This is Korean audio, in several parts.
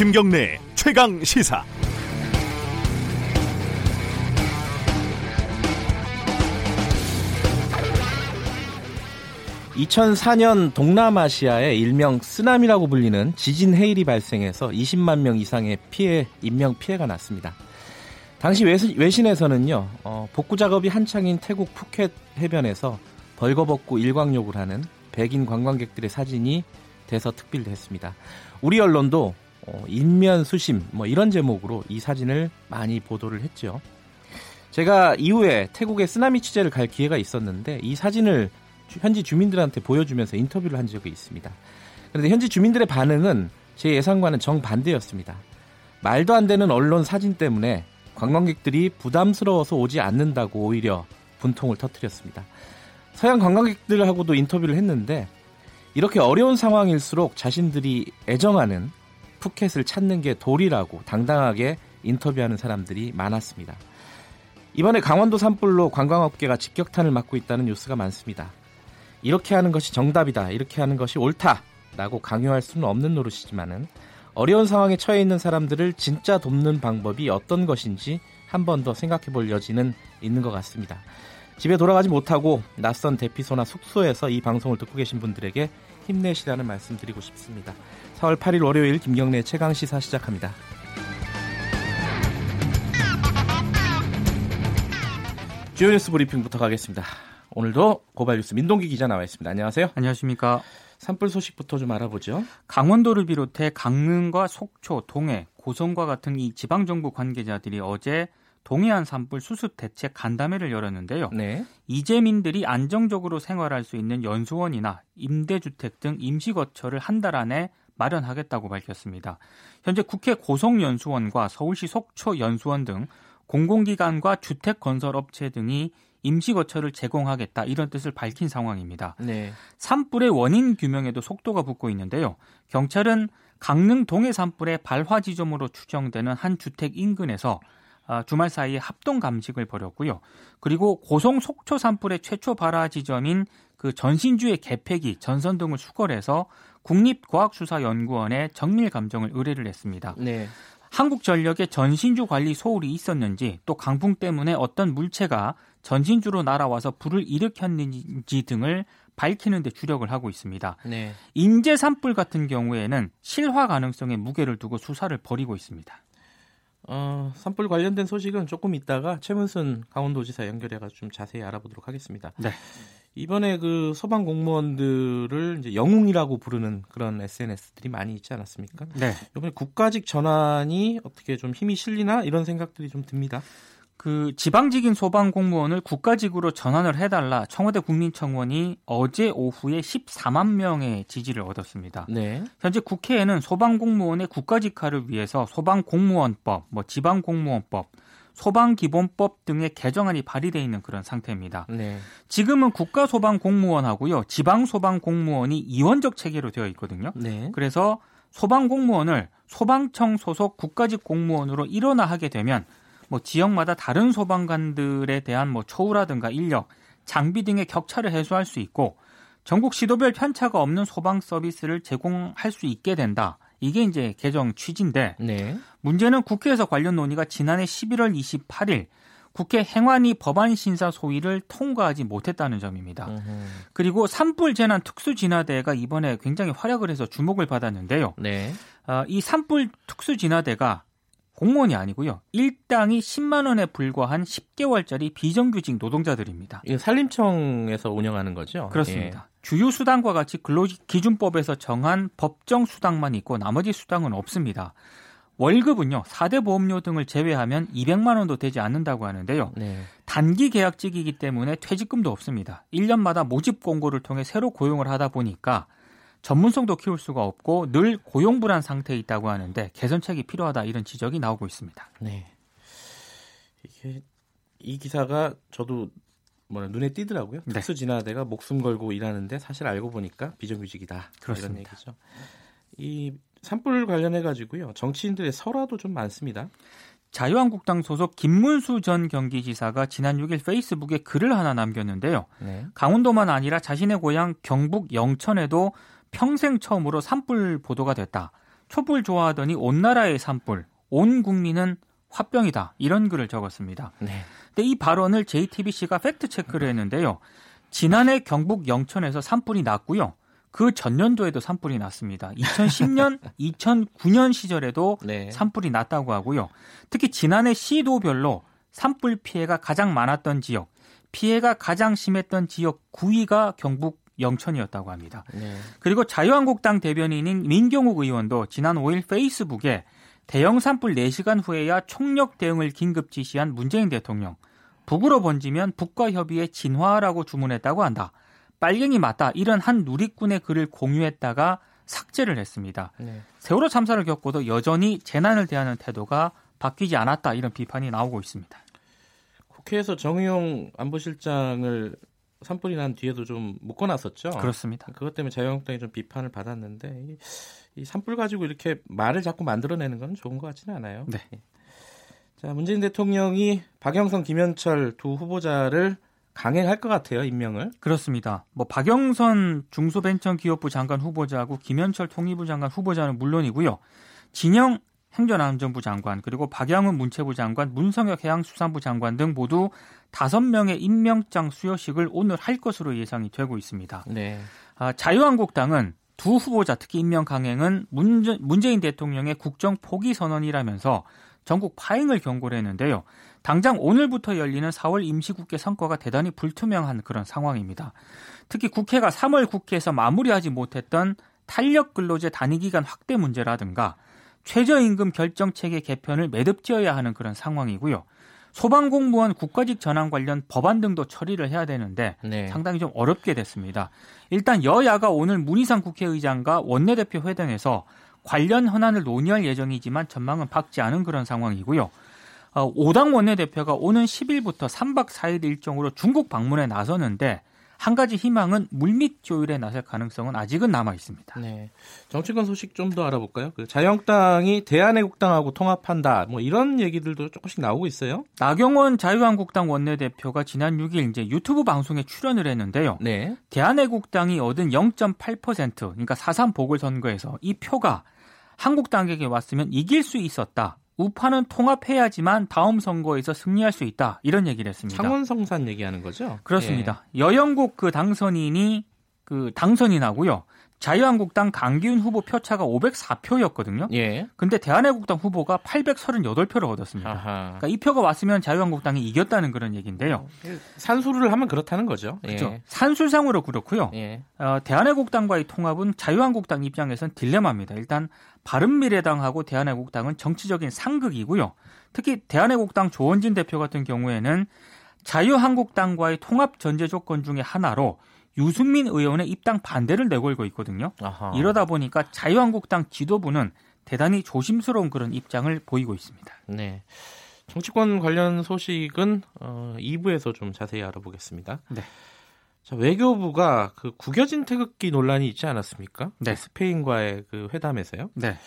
김경래 최강 시사. 2004년 동남아시아에 일명 쓰나미라고 불리는 지진 해일이 발생해서 20만 명 이상의 피해 인명 피해가 났습니다. 당시 외신에서는요 어, 복구 작업이 한창인 태국 푸켓 해변에서 벌거벗고 일광욕을 하는 백인 관광객들의 사진이 돼서 특필했습니다. 우리 언론도 어, 인면 수심 뭐 이런 제목으로 이 사진을 많이 보도를 했죠. 제가 이후에 태국에 쓰나미 취재를 갈 기회가 있었는데 이 사진을 현지 주민들한테 보여주면서 인터뷰를 한 적이 있습니다. 그런데 현지 주민들의 반응은 제 예상과는 정반대였습니다. 말도 안 되는 언론 사진 때문에 관광객들이 부담스러워서 오지 않는다고 오히려 분통을 터뜨렸습니다. 서양 관광객들하고도 인터뷰를 했는데 이렇게 어려운 상황일수록 자신들이 애정하는 푸켓을 찾는 게 도리라고 당당하게 인터뷰하는 사람들이 많았습니다. 이번에 강원도 산불로 관광업계가 직격탄을 맞고 있다는 뉴스가 많습니다. 이렇게 하는 것이 정답이다, 이렇게 하는 것이 옳다라고 강요할 수는 없는 노릇이지만은 어려운 상황에 처해 있는 사람들을 진짜 돕는 방법이 어떤 것인지 한 번 더 생각해 볼 여지는 있는 것 같습니다. 집에 돌아가지 못하고 낯선 대피소나 숙소에서 이 방송을 듣고 계신 분들에게 힘내시라는 말씀 드리고 싶습니다. 4월 8일 월요일 김경래 최강 시사 시작합니다. 주요 뉴스 브리핑부터 가겠습니다. 오늘도 고발 뉴스 민동기 기자 나와 있습니다. 안녕하세요. 안녕하십니까. 산불 소식부터 좀 알아보죠. 강원도를 비롯해 강릉과 속초, 동해, 고성과 같은 이 지방 정부 관계자들이 어제 동해안 산불 수습 대책 간담회를 열었는데요. 네. 이재민들이 안정적으로 생활할 수 있는 연수원이나 임대주택 등 임시 거처를 한 달 안에 마련하겠다고 밝혔습니다. 현재 국회 고성연수원과 서울시 속초연수원 등 공공기관과 주택건설업체 등이 임시거처를 제공하겠다 이런 뜻을 밝힌 상황입니다. 네. 산불의 원인 규명에도 속도가 붙고 있는데요. 경찰은 강릉 동해 산불의 발화 지점으로 추정되는 한 주택 인근에서 아, 주말 사이에 합동 감식을 벌였고요. 그리고 고성 속초 산불의 최초 발화 지점인 그 전신주의 개폐기, 전선 등을 수거해서 국립과학수사연구원에 정밀 감정을 의뢰를 했습니다. 네. 한국전력의 전신주 관리 소홀이 있었는지 또 강풍 때문에 어떤 물체가 전신주로 날아와서 불을 일으켰는지 등을 밝히는 데 주력을 하고 있습니다. 네. 인제 산불 같은 경우에는 실화 가능성에 무게를 두고 수사를 벌이고 있습니다. 어, 산불 관련된 소식은 조금 있다가 최문순 강원도지사 연결해가지고 좀 자세히 알아보도록 하겠습니다. 네. 이번에 그 소방 공무원들을 이제 영웅이라고 부르는 그런 SNS들이 많이 있지 않았습니까? 네. 이번에 국가직 전환이 어떻게 좀 힘이 실리나 이런 생각들이 좀 듭니다. 그 지방직인 소방 공무원을 국가직으로 전환을 해달라 청와대 국민청원이 어제 오후에 14만 명의 지지를 얻었습니다. 네. 현재 국회에는 소방 공무원의 국가직화를 위해서 소방 공무원법, 뭐 지방 공무원법, 소방 기본법 등의 개정안이 발의돼 있는 그런 상태입니다. 네. 지금은 국가 소방 공무원하고요, 지방 소방 공무원이 이원적 체계로 되어 있거든요. 네. 그래서 소방 공무원을 소방청 소속 국가직 공무원으로 일원화하게 되면 뭐 지역마다 다른 소방관들에 대한 뭐 처우라든가 인력, 장비 등의 격차를 해소할 수 있고 전국 시도별 편차가 없는 소방 서비스를 제공할 수 있게 된다. 이게 이제 개정 취지인데 네. 문제는 국회에서 관련 논의가 지난해 11월 28일 국회 행안위 법안 심사 소위를 통과하지 못했다는 점입니다. 으흠. 그리고 산불 재난 특수 진화대가 이번에 굉장히 활약을 해서 주목을 받았는데요. 네. 어, 이 산불 특수 진화대가 공무원이 아니고요. 일당이 10만 원에 불과한 10개월짜리 비정규직 노동자들입니다. 이 산림청에서 운영하는 거죠? 그렇습니다. 예. 주요 수당과 같이 근로기준법에서 정한 법정 수당만 있고 나머지 수당은 없습니다. 월급은요, 4대 보험료 등을 제외하면 200만 원도 되지 않는다고 하는데요. 네. 단기 계약직이기 때문에 퇴직금도 없습니다. 1년마다 모집 공고를 통해 새로 고용을 하다 보니까 전문성도 키울 수가 없고 늘 고용불안 상태에 있다고 하는데 개선책이 필요하다 이런 지적이 나오고 있습니다. 네. 이게 이 기사가 저도 뭐 눈에 띄더라고요. 네. 특수 진화대가 목숨 걸고 일하는데 사실 알고 보니까 비정규직이다. 그렇습니다. 이런 얘기죠. 이 산불 관련해 가지고요. 정치인들의 설화도 좀 많습니다. 자유한국당 소속 김문수 전 경기지사가 지난 6일 페이스북에 글을 하나 남겼는데요. 네. 강원도만 아니라 자신의 고향 경북 영천에도 평생 처음으로 산불 보도가 됐다. 초불 좋아하더니 온 나라의 산불, 온 국민은 화병이다. 이런 글을 적었습니다. 네. 근데 이 발언을 JTBC가 팩트 체크를 했는데요. 지난해 경북 영천에서 산불이 났고요. 그 전년도에도 산불이 났습니다. 2010년, 2009년 시절에도 네. 산불이 났다고 하고요. 특히 지난해 시도별로 산불 피해가 가장 많았던 지역, 피해가 가장 심했던 지역 9위가 경북 영천이었다고 합니다. 네. 그리고 자유한국당 대변인인 민경욱 의원도 지난 5일 페이스북에 대형 산불 4시간 후에야 총력 대응을 긴급 지시한 문재인 대통령. 북으로 번지면 북과 협의의 진화라고 주문했다고 한다. 빨갱이 맞다. 이런 한 누리꾼의 글을 공유했다가 삭제를 했습니다. 네. 세월호 참사를 겪고도 여전히 재난을 대하는 태도가 바뀌지 않았다. 이런 비판이 나오고 있습니다. 국회에서 정의용 안보실장을 산불이 난 뒤에도 좀 묶어놨었죠. 그렇습니다. 그것 때문에 자유한국당이 좀 비판을 받았는데 이, 이 산불 가지고 이렇게 말을 자꾸 만들어내는 건 좋은 것 같지는 않아요. 네. 예. 자 문재인 대통령이 박영선, 김현철 두 후보자를 강행할 것 같아요 임명을. 그렇습니다. 뭐 박영선 중소벤처기업부 장관 후보자하고 김현철 통일부 장관 후보자는 물론이고요. 진영 행정안전부 장관 그리고 박양훈 문체부 장관, 문성혁 해양수산부 장관 등 모두 다섯 명의 임명장 수여식을 오늘 할 것으로 예상이 되고 있습니다. 네. 아, 자유한국당은 두 후보자 특히 임명 강행은 문제, 문재인 대통령의 국정 포기 선언이라면서 전국 파행을 경고를 했는데요. 당장 오늘부터 열리는 4월 임시국회 선거가 대단히 불투명한 그런 상황입니다. 특히 국회가 3월 국회에서 마무리하지 못했던 탄력 근로제 단위 기간 확대 문제라든가 최저임금 결정 체계 개편을 매듭지어야 하는 그런 상황이고요. 소방공무원 국가직 전환 관련 법안 등도 처리를 해야 되는데 네. 상당히 좀 어렵게 됐습니다. 일단 여야가 오늘 문희상 국회의장과 원내대표 회담에서 관련 현안을 논의할 예정이지만 전망은 밝지 않은 그런 상황이고요. 어, 5당 원내대표가 오는 10일부터 3박 4일 일정으로 중국 방문에 나서는데 한 가지 희망은 물밑 조율에 나설 가능성은 아직은 남아 있습니다. 네. 정치권 소식 좀 더 알아볼까요? 그 자유한국당이 대한애국당하고 통합한다. 뭐 이런 얘기들도 조금씩 나오고 있어요. 나경원 자유한국당 원내대표가 지난 6일 이제 유튜브 방송에 출연을 했는데요. 네. 대한애국당이 얻은 0.8% 그러니까 4.3 보궐선거에서 이 표가 한국당에게 왔으면 이길 수 있었다. 우파는 통합해야지만 다음 선거에서 승리할 수 있다 이런 얘기를 했습니다. 창원성산 얘기하는 거죠? 그렇습니다. 예. 여영국 그 당선인이 그 당선이 나고요. 자유한국당 강기훈 후보 표차가 504표였거든요. 예. 근데 대한애국당 후보가 838표를 얻었습니다. 아하. 그러니까 이 표가 왔으면 자유한국당이 이겼다는 그런 얘기인데요. 산수를 하면 그렇다는 거죠. 그렇죠. 예. 산술상으로 그렇고요. 예. 어, 대한애국당과의 통합은 자유한국당 입장에선 딜레마입니다. 일단 바른미래당하고 대한애국당은 정치적인 상극이고요. 특히 대한애국당 조원진 대표 같은 경우에는 자유한국당과의 통합 전제 조건 중에 하나로 유승민 의원의 입당 반대를 내걸고 있거든요. 아하. 이러다 보니까 자유한국당 지도부는 대단히 조심스러운 그런 입장을 보이고 있습니다. 네. 정치권 관련 소식은 어, 2부에서 좀 자세히 알아보겠습니다. 네. 자, 외교부가 그 구겨진 태극기 논란이 있지 않았습니까? 네. 스페인과의 그 회담에서요. 네.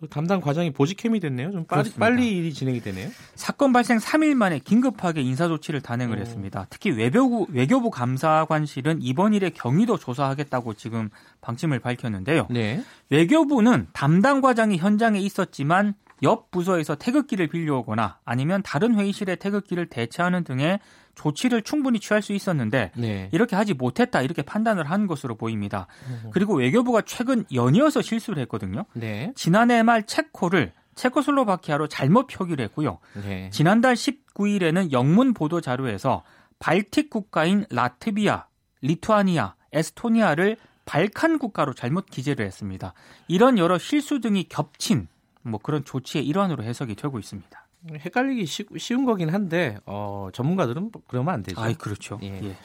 그 담당 과장이 보직캠이 됐네요. 좀 빨리, 빨리 일이 진행이 되네요. 사건 발생 3일 만에 긴급하게 인사 조치를 단행을 오. 했습니다. 특히 외교부, 외교부 감사관실은 이번 일에 경위도 조사하겠다고 지금 방침을 밝혔는데요. 네. 외교부는 담당 과장이 현장에 있었지만 옆 부서에서 태극기를 빌려오거나 아니면 다른 회의실에 태극기를 대체하는 등의 조치를 충분히 취할 수 있었는데 네. 이렇게 하지 못했다 이렇게 판단을 한 것으로 보입니다. 그리고 외교부가 최근 연이어서 실수를 했거든요. 네. 지난해 말 체코를 체코슬로바키아로 잘못 표기를 했고요. 네. 지난달 19일에는 영문 보도 자료에서 발틱 국가인 라트비아, 리투아니아, 에스토니아를 발칸 국가로 잘못 기재를 했습니다. 이런 여러 실수 등이 겹친 뭐 그런 조치의 일환으로 해석이 되고 있습니다. 헷갈리기 쉬, 운 거긴 한데 어, 전문가들은 그러면 안 되죠. 아, 그렇죠. 예. 예.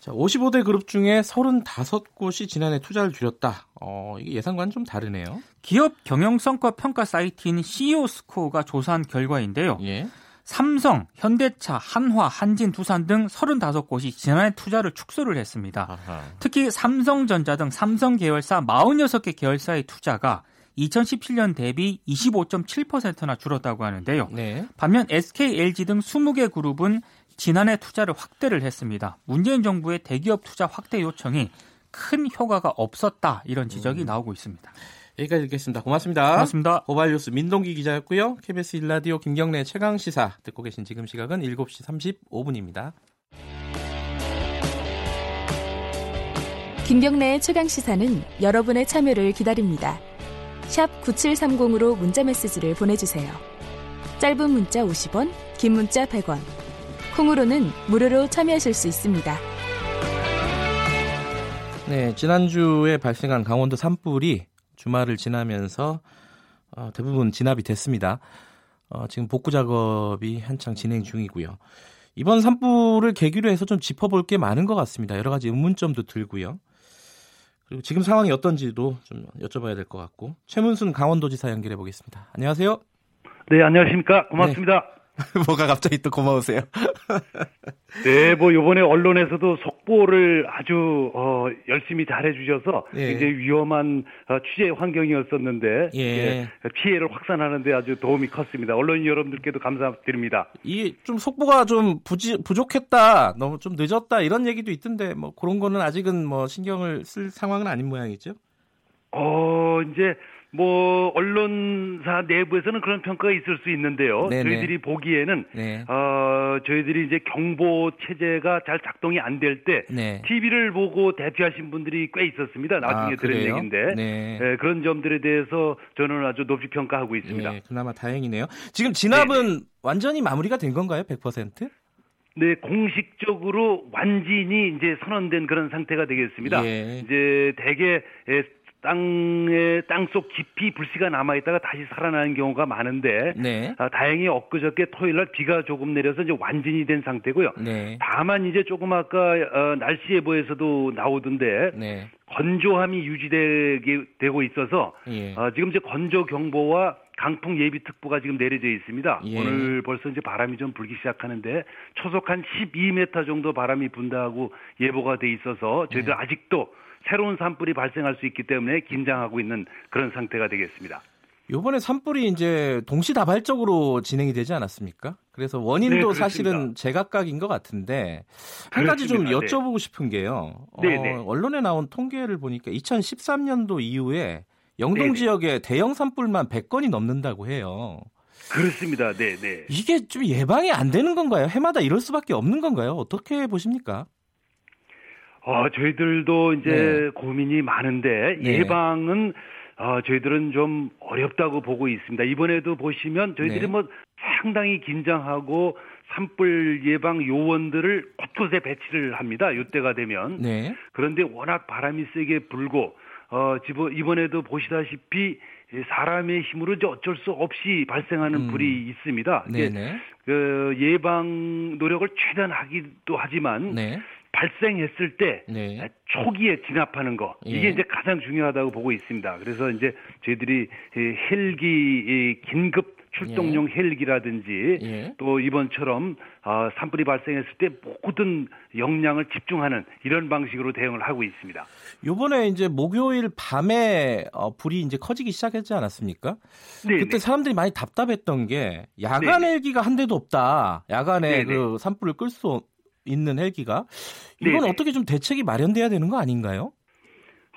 자, 55대 그룹 중에 35곳이 지난해 투자를 줄였다. 어, 이게 예상과는 좀 다르네요. 기업 경영 성과 평가 사이트인 CEO 스코어가 조사한 결과인데요. 예. 삼성, 현대차, 한화, 한진, 두산 등 35곳이 지난해 투자를 축소를 했습니다. 아하. 특히 삼성전자 등 삼성 계열사 46개 계열사의 투자가 2017년 대비 25.7%나 줄었다고 하는데요. 네. 반면 SK, LG 등 20개 그룹은 지난해 투자를 확대를 했습니다. 문재인 정부의 대기업 투자 확대 요청이 큰 효과가 없었다 이런 지적이 음. 나오고 있습니다. 여기까지 듣겠습니다. 고맙습니다. 고맙습니다. 고발 뉴스 민동기 기자였고요. KBS 일라디오 김경래 최강 시사 듣고 계신 지금 시각은 7시 35분입니다. 김경래의 최강 시사는 여러분의 참여를 기다립니다. 샵 9730으로 문자 메시지를 보내주세요. 짧은 문자 50원, 긴 문자 100원. 콩으로는 무료로 참여하실 수 있습니다. 네, 지난주에 발생한 강원도 산불이 주말을 지나면서 어, 대부분 진압이 됐습니다. 어, 지금 복구 작업이 한창 진행 중이고요. 이번 산불을 계기로 해서 좀 짚어볼 게 많은 것 같습니다. 여러 가지 의문점도 들고요. 그리고 지금 상황이 어떤지도 좀 여쭤봐야 될 것 같고 최문순 강원도지사 연결해 보겠습니다. 안녕하세요. 네, 안녕하십니까. 고맙습니다. 네. 뭐가 갑자기 또 고마우세요? 네, 뭐 요번에 언론에서도 속보를 아주 어, 열심히 잘해 주셔서 예. 굉장히 위험한 어, 취재 환경이었었는데 예. 예, 피해를 확산하는데 아주 도움이 컸습니다. 언론 여러분들께도 감사드립니다. 이 좀 속보가 좀 부지, 부족했다, 너무 좀 늦었다 이런 얘기도 있던데 뭐 그런 거는 아직은 뭐 신경을 쓸 상황은 아닌 모양이죠? 어 이제 뭐 언론사 내부에서는 그런 평가가 있을 수 있는데요. 네네. 저희들이 보기에는 네. 어 저희들이 이제 경보 체제가 잘 작동이 안 될때 네. TV를 보고 대피하신 분들이 꽤 있었습니다. 나중에 아, 들은 얘기인데 네. 네. 그런 점들에 대해서 저는 아주 높이 평가하고 있습니다. 네, 그나마 다행이네요. 지금 진압은 완전히 마무리가 된 건가요? 100%? 네, 공식적으로 완전히 이제 선언된 그런 상태가 되겠습니다. 예. 이제 대개 땅에 땅속 깊이 불씨가 남아 있다가 다시 살아나는 경우가 많은데 네. 아, 다행히 엊그저께 토요일 날 비가 조금 내려서 이제 완전히 된 상태고요. 네. 다만 이제 조금 아까 어, 날씨 예보에서도 나오던데 네. 건조함이 유지되게 되고 있어서 예. 어, 지금 이제 건조 경보와 강풍 예비 특보가 지금 내려져 있습니다. 예. 오늘 벌써 이제 바람이 좀 불기 시작하는데 초속 한 12m 정도 바람이 분다고 예보가 돼 있어서 저희들 네. 아직도 새로운 산불이 발생할 수 있기 때문에 긴장하고 있는 그런 상태가 되겠습니다. 요번에 산불이 이제 동시다발적으로 진행이 되지 않았습니까? 그래서 원인도 네, 사실은 제각각인 것 같은데 한 가지 좀 네. 여쭤보고 싶은 게요. 네, 어, 네. 언론에 나온 통계를 보니까 2013년도 이후에 영동 네네. 지역에 대형 산불만 100건이 넘는다고 해요. 그렇습니다. 네, 네. 이게 좀 예방이 안 되는 건가요? 해마다 이럴 수밖에 없는 건가요? 어떻게 보십니까? 어, 저희들도 이제 네. 고민이 많은데 네. 예방은 어, 저희들은 좀 어렵다고 보고 있습니다. 이번에도 보시면 저희들이 네. 뭐 상당히 긴장하고 산불 예방 요원들을 곳곳에 배치를 합니다. 이때가 되면. 네. 그런데 워낙 바람이 세게 불고 어, 이번에도 보시다시피 사람의 힘으로 어쩔 수 없이 발생하는 음. 불이 있습니다. 네네. 그 예방 노력을 최대한 하기도 하지만 네. 발생했을 때 네. 초기에 진압하는 거 이게 예. 이제 가장 중요하다고 보고 있습니다. 그래서 이제 저희들이 헬기 긴급 출동용 예. 헬기라든지 예. 또 이번처럼 어, 산불이 발생했을 때 모든 역량을 집중하는 이런 방식으로 대응을 하고 있습니다. 요번에 이제 목요일 밤에 어, 불이 이제 커지기 시작했지 않았습니까? 네 그때 사람들이 많이 답답했던 게 야간 네네. 헬기가 한 대도 없다. 야간에 네네. 그 산불을 끌 수 있는 헬기가 이건 네네. 어떻게 좀 대책이 마련돼야 되는 거 아닌가요?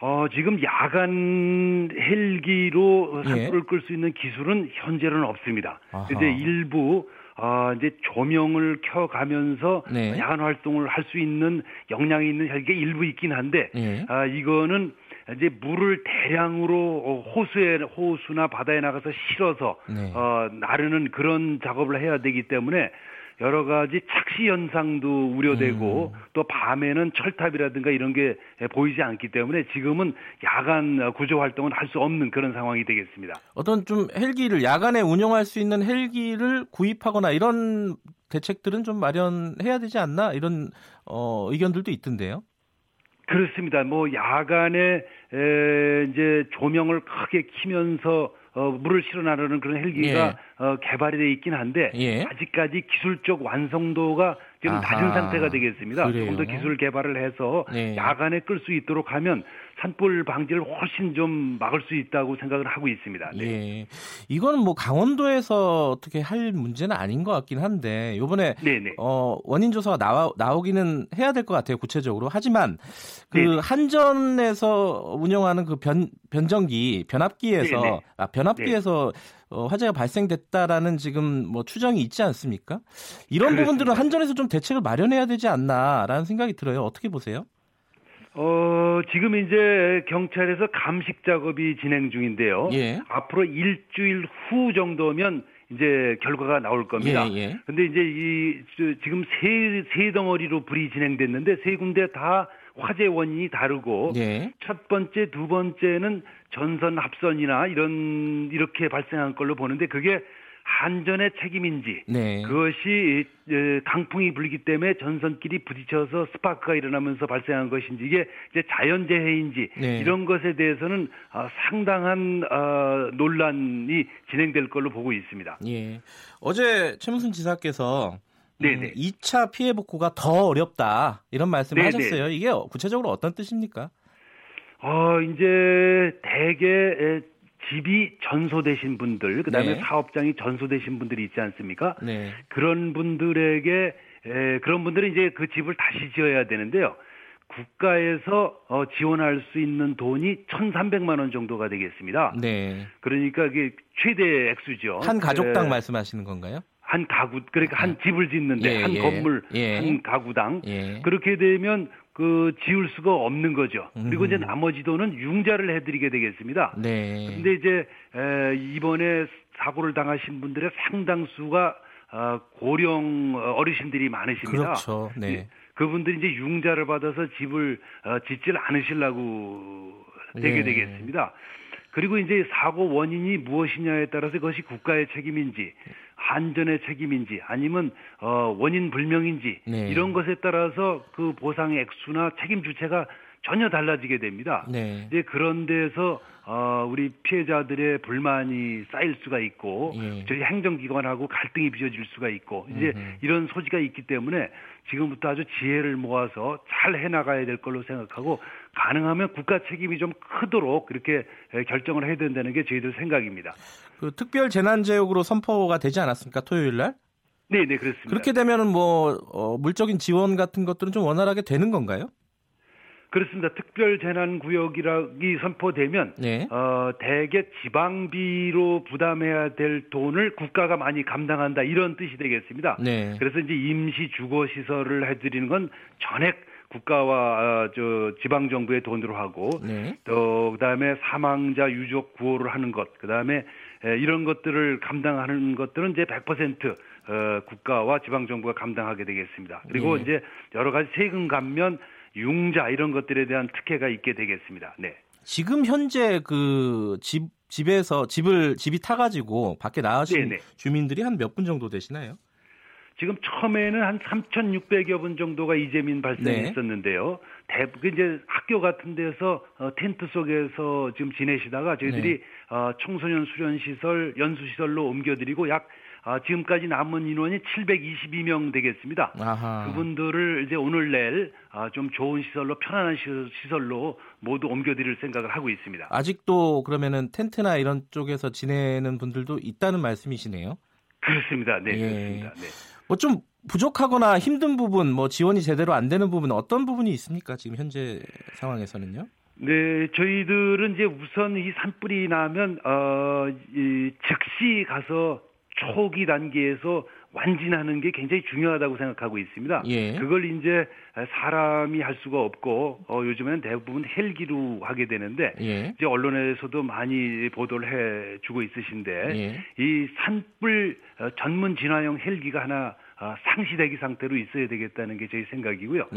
어, 지금 야간 헬기로 산불을 예. 끌수 있는 기술은 현재는 없습니다. 아하. 이제 일부 어, 이제 조명을 켜가면서 네. 야간 활동을 할 수 있는 역량이 있는 헬기가 일부 있긴 한데, 예. 아, 이거는 이제 물을 대량으로 어, 호수에 호수나 바다에 나가서 실어서 네. 어, 나르는 그런 작업을 해야 되기 때문에 여러 가지 착시 현상도 우려되고 음. 또 밤에는 철탑이라든가 이런 게 보이지 않기 때문에 지금은 야간 구조 활동은 할 수 없는 그런 상황이 되겠습니다. 어떤 좀 헬기를 야간에 운영할 수 있는 헬기를 구입하거나 이런 대책들은 좀 마련해야 되지 않나 이런 어, 의견들도 있던데요. 그렇습니다. 뭐 야간에 에, 이제 조명을 크게 키면서 어, 물을 실어 나르는 그런 헬기가 예. 어, 개발이 돼 있긴 한데 예. 아직까지 기술적 완성도가 지금 아하. 낮은 상태가 되겠습니다. 조금 더 기술 개발을 해서 네. 야간에 끌 수 있도록 하면 산불 방지를 훨씬 좀 막을 수 있다고 생각을 하고 있습니다. 네. 예. 이거는 뭐 강원도에서 어떻게 할 문제는 아닌 것 같긴 한데 이번에 네네. 어, 원인 조사가 나와 나오기는 해야 될 것 같아요 구체적으로. 하지만 그 네네. 한전에서 운영하는 그 변 변정기 변압기에서 아, 변압기에서 어, 화재가 발생됐다라는 지금 뭐 추정이 있지 않습니까? 이런 그렇습니다. 부분들은 한전에서 좀 대책을 마련해야 되지 않나라는 생각이 들어요. 어떻게 보세요? 어, 지금 이제 경찰에서 감식 작업이 진행 중인데요. 예. 앞으로 일주일 후 정도면 이제 결과가 나올 겁니다. 예, 예. 근데 이제 이 지금 세, 세 덩어리로 불이 진행됐는데 세 군데 다 화재 원인이 다르고 예. 첫 번째, 두 번째는 전선 합선이나 이런 이렇게 발생한 걸로 보는데 그게 한전의 책임인지 네. 그것이 강풍이 불기 때문에 전선끼리 부딪혀서 스파크가 일어나면서 발생한 것인지 이게 이제 자연재해인지 네. 이런 것에 대해서는 아, 상당한 아, 논란이 진행될 걸로 보고 있습니다. 예. 어제 최문순 지사께서 네네. 2차 피해 복구가 더 어렵다 이런 말씀을 네네. 하셨어요. 이게 구체적으로 어떤 뜻입니까? 어 이제 대개 집이 전소되신 분들, 그 다음에 네. 사업장이 전소되신 분들이 있지 않습니까? 네. 그런 분들에게, 에, 그런 분들은 이제 그 집을 다시 지어야 되는데요. 국가에서 어, 지원할 수 있는 돈이 1,300만 원 정도가 되겠습니다. 네. 그러니까 이게 최대 액수죠. 한 가족당 에, 말씀하시는 건가요? 한 가구 그러니까 한 아. 집을 짓는데 예, 한 예, 건물 예. 한 가구당 예. 그렇게 되면 그 지울 수가 없는 거죠. 그리고 음. 이제 나머지 돈은 융자를 해드리게 되겠습니다. 네. 근데 이제 에, 이번에 사고를 당하신 분들의 상당수가 어, 고령 어르신들이 많으십니다. 그렇죠. 네. 예, 그분들이 이제 융자를 받아서 집을 어, 짓질 않으시려고 되게 예. 되겠습니다. 그리고 이제 사고 원인이 무엇이냐에 따라서 그것이 국가의 책임인지 한전의 책임인지 아니면 어 원인 불명인지 네. 이런 것에 따라서 그 보상 액수나 책임 주체가 전혀 달라지게 됩니다. 네. 이제 그런 데서 어 우리 피해자들의 불만이 쌓일 수가 있고 예. 저희 행정기관하고 갈등이 빚어질 수가 있고 이제 음흠. 이런 소지가 있기 때문에 지금부터 아주 지혜를 모아서 잘 해나가야 될 걸로 생각하고 가능하면 국가 책임이 좀 크도록 그렇게 결정을 해야 된다는 게 저희들 생각입니다. 그 특별 재난지역으로 선포가 되지 않았습니까 토요일 날? 네, 네 그렇습니다. 그렇게 되면은 뭐 어, 물적인 지원 같은 것들은 좀 원활하게 되는 건가요? 그렇습니다. 특별 재난 구역이라기 선포되면 네. 어, 대개 지방비로 부담해야 될 돈을 국가가 많이 감당한다 이런 뜻이 되겠습니다. 네. 그래서 이제 임시 주거 시설을 해드리는 건 전액 국가와 어, 저 지방 정부의 돈으로 하고 네. 또 그다음에 사망자 유족 구호를 하는 것 그다음에 이런 것들을 감당하는 것들은 이제 100% 어, 국가와 지방 정부가 감당하게 되겠습니다. 그리고 네. 이제 여러 가지 세금 감면 융자 이런 것들에 대한 특혜가 있게 되겠습니다. 네. 지금 현재 그 집 집에서 집을 집이 타가지고 밖에 나가신 네네. 주민들이 한 몇 분 정도 되시나요? 지금 처음에는 한 3,600여 분 정도가 이재민 발생했었는데요. 네. 대부분 이제 학교 같은 데서 어, 텐트 속에서 지금 지내시다가 저희들이 네. 어, 청소년 수련 시설, 연수 시설로 옮겨드리고 약 아, 지금까지 남은 인원이 722명 되겠습니다. 아하. 그분들을 이제 오늘 내일 아, 좀 좋은 시설로 편안한 시설로 모두 옮겨드릴 생각을 하고 있습니다. 아직도 그러면은 텐트나 이런 쪽에서 지내는 분들도 있다는 말씀이시네요. 그렇습니다. 네, 예. 그렇습니다. 네. 뭐 좀 부족하거나 힘든 부분, 뭐 지원이 제대로 안 되는 부분 어떤 부분이 있습니까? 지금 현재 상황에서는요? 네, 저희들은 이제 우선 이 산불이 나면 어, 이 즉시 가서 초기 단계에서 완진하는 게 굉장히 중요하다고 생각하고 있습니다. 예. 그걸 이제 사람이 할 수가 없고 어, 요즘에는 대부분 헬기로 하게 되는데 예. 이제 언론에서도 많이 보도를 해주고 있으신데 예. 이 산불 어, 전문 진화용 헬기가 하나 어, 상시 대기 상태로 있어야 되겠다는 게 저희 생각이고요.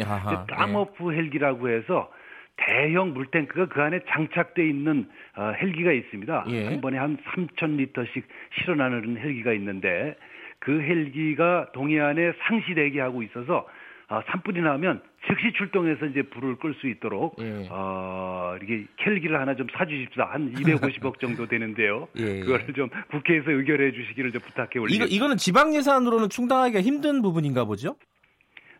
땅오프 헬기라고 해서 대형 물탱크가 그 안에 장착돼 있는 어, 헬기가 있습니다. 예. 한 번에 한 3,000리터씩 실어나르는 헬기가 있는데 그 헬기가 동해안에 상시 대기하고 있어서 어, 산불이 나면 즉시 출동해서 이제 불을 끌 수 있도록 예. 어, 이렇게 헬기를 하나 좀 사주십사 한 250억 정도 되는데요. 예. 그거를 좀 국회에서 의결해 주시기를 좀 부탁해 올리겠습니다. 이거 이거는 지방 예산으로는 충당하기가 힘든 부분인가 보죠?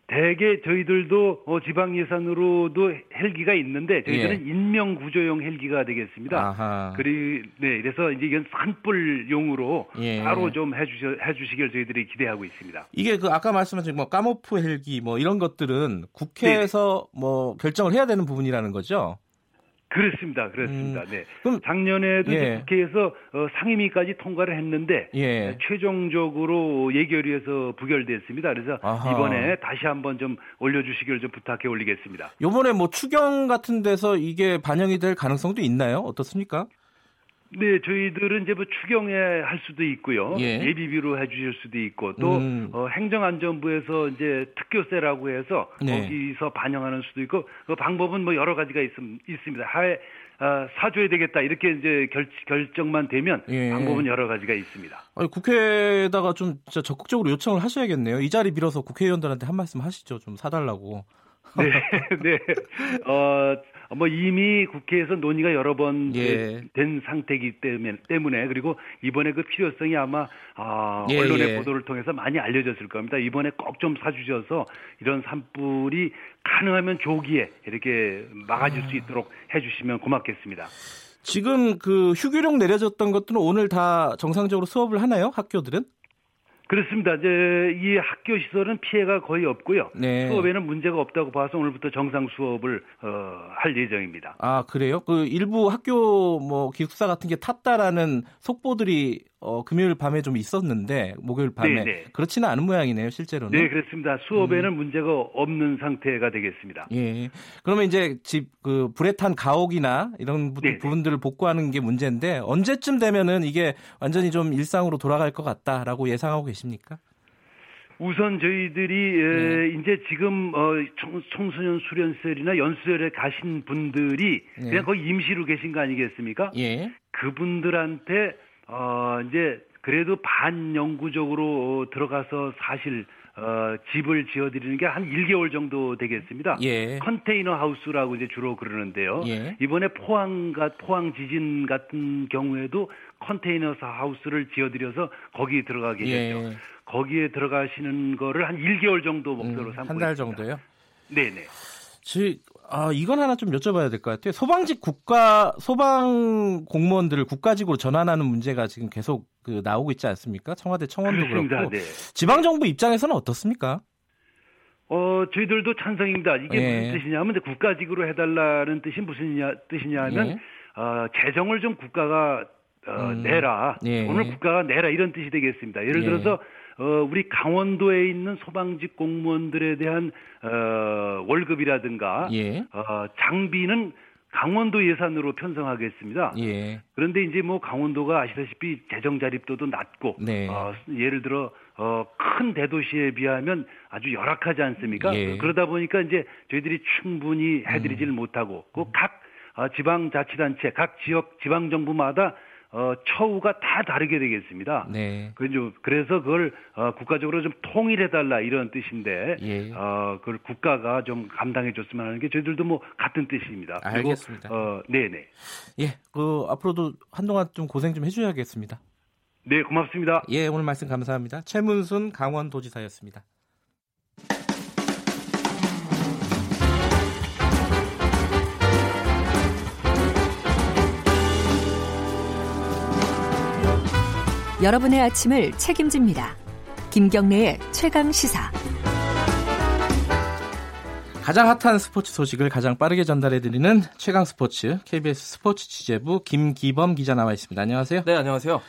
대개 저희들도 어, 지방 예산으로도 헬기가 있는데 저희들은 예. 인명 구조용 헬기가 되겠습니다. 아하. 그리 네, 그래서 이제 이건 산불용으로 예. 따로 좀 해주셔 해주시길 저희들이 기대하고 있습니다. 이게 그 아까 말씀하신 뭐 까모프 헬기 뭐 이런 것들은 국회에서 네. 뭐 결정을 해야 되는 부분이라는 거죠. 그렇습니다. 그렇습니다. 음, 네. 그럼 작년에도 예. 국회에서 어, 상임위까지 통과를 했는데 예. 최종적으로 예결위에서 부결됐습니다. 그래서 아하. 이번에 다시 한번 좀 올려주시기를 좀 부탁해 올리겠습니다. 이번에 뭐 추경 같은 데서 이게 반영이 될 가능성도 있나요? 어떻습니까? 네, 저희들은 이제 뭐 추경에 할 수도 있고요. 예. 비비로 해주실 수도 있고 또 음. 어, 행정안전부에서 이제 특교세라고 해서 네. 거기서 반영하는 수도 있고 그 방법은 뭐 여러 가지가 있, 있습니다. 하에 어, 사줘야 되겠다 이렇게 이제 결, 결정만 되면 예. 방법은 여러 가지가 있습니다. 아니, 국회에다가 좀 적극적으로 요청을 하셔야겠네요. 이 자리 빌어서 국회의원들한테 한 말씀 하시죠. 좀 사달라고. 네, 네. 어, 뭐 이미 국회에서 논의가 여러 번된 예. 상태이기 때문에, 때문에 그리고 이번에 그 필요성이 아마 아, 예, 언론의 예. 보도를 통해서 많이 알려졌을 겁니다. 이번에 꼭 좀 사주셔서 이런 산불이 가능하면 조기에 이렇게 막아줄 수 있도록 해주시면 고맙겠습니다. 지금 그 휴교령 내려졌던 것들은 오늘 다 정상적으로 수업을 하나요? 학교들은? 그렇습니다. 이제 이 학교 시설은 피해가 거의 없고요. 네. 수업에는 문제가 없다고 봐서 오늘부터 정상 수업을 어, 할 예정입니다. 아 그래요? 그 일부 학교 뭐 기숙사 같은 게 탔다라는 속보들이 어, 금요일 밤에 좀 있었는데 목요일 밤에 네네. 네. 그렇지는 않은 모양이네요, 실제로는. 네, 그렇습니다. 수업에는 음. 문제가 없는 상태가 되겠습니다. 예. 그러면 이제 집 그 불에 탄 가옥이나 이런 네네. 네. 부분들을 복구하는 게 문제인데 언제쯤 되면은 이게 완전히 좀 일상으로 돌아갈 것 같다라고 예상하고 계십니까? 우선 저희들이 네. 이제 지금 어, 청 소년 수련셀이나 연수설에 가신 분들이 네. 그냥 거기 임시로 계신 거 아니겠습니까? 예. 그분들한테 어, 이제 그래도 반영구적으로 어, 들어가서 사실 어, 집을 지어드리는 게 한 1개월 정도 되겠습니다. 예. 컨테이너 하우스라고 이제 주로 그러는데요. 예. 이번에 포항 가 포항 지진 같은 경우에도 컨테이너 하우스를 지어드려서 거기 들어가게 예. 되죠. 거기에 들어가시는 거를 한 1개월 정도 목표로 음, 삼고 한달 정도요? 네네. 즉 아, 이건 하나 좀 여쭤봐야 될 것 같아요. 소방직 국가, 소방 공무원들을 국가직으로 전환하는 문제가 지금 계속 그 나오고 있지 않습니까? 청와대 청원도 그렇습니다. 그렇고. 네. 지방정부 입장에서는 어떻습니까? 어, 저희들도 찬성입니다. 이게 예. 무슨 뜻이냐면 국가직으로 해달라는 뜻이 무슨 뜻이냐면, 예. 어, 재정을 좀 국가가 어, 음. 내라. 예. 돈을 국가가 내라 이런 뜻이 되겠습니다. 예를 예. 들어서 어, 우리 강원도에 있는 소방직 공무원들에 대한 어, 월급이라든가 예. 어, 장비는 강원도 예산으로 편성하겠습니다. 예. 그런데 이제 뭐 강원도가 아시다시피 재정 자립도도 낮고 네. 어, 예를 들어 어, 큰 대도시에 비하면 아주 열악하지 않습니까? 예. 그러다 보니까 이제 저희들이 충분히 해드리지를 음. 못하고 그각 어, 지방자치단체, 각 지역 지방정부마다 어, 처우가 다 다르게 되겠습니다. 네. 그래서 그걸 어, 국가적으로 좀 통일해달라 이런 뜻인데, 예. 어, 그걸 국가가 좀 감당해줬으면 하는 게 저희들도 뭐 같은 뜻입니다. 알겠습니다. 그리고, 어, 네네. 예, 그 앞으로도 한동안 좀 고생 좀 해주셔야겠습니다. 네, 고맙습니다. 예, 오늘 말씀 감사합니다. 최문순 강원도지사였습니다. 여러분의 아침을 책임집니다. 김경래의 최강 시사. 가장 핫한 스포츠 소식을 가장 빠르게 전달해드리는 최강 스포츠 KBS 스포츠 취재부 김기범 기자 나와 있습니다. 안녕하세요. 네, 안녕하세요.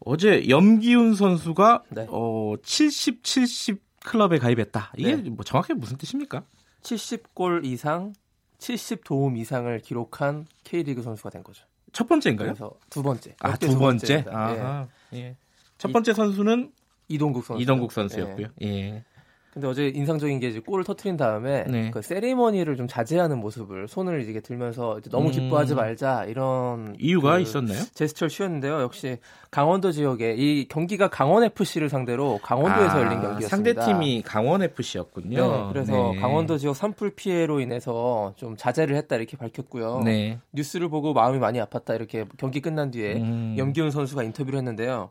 어제 염기훈 선수가 네. 어, 70, 70 클럽에 가입했다. 이게 네. 뭐 정확히 무슨 뜻입니까? 70골 이상, 70 도움 이상을 기록한 K리그 선수가 된 거죠. 첫 번째인가요? 그래서 두 번째. 아, 두 번째. 아, 예. 예. 첫 번째 선수는 이동국 선수. 이동국 선수였고요. 예. 예. 근데 어제 인상적인 게 이제 골을 터트린 다음에 네. 그 세리머니를 좀 자제하는 모습을 손을 이렇게 들면서 이제 너무 음. 기뻐하지 말자 이런 이유가 그 있었나요? 제스처를 취했는데요. 역시 강원도 지역에 이 경기가 강원 FC를 상대로 강원도에서 아, 열린 경기였습니다. 상대 팀이 강원 FC였군요. 네, 그래서 네. 강원도 지역 산불 피해로 인해서 좀 자제를 했다 이렇게 밝혔고요. 네. 뉴스를 보고 마음이 많이 아팠다 이렇게 경기 끝난 뒤에 음. 염기훈 선수가 인터뷰를 했는데요.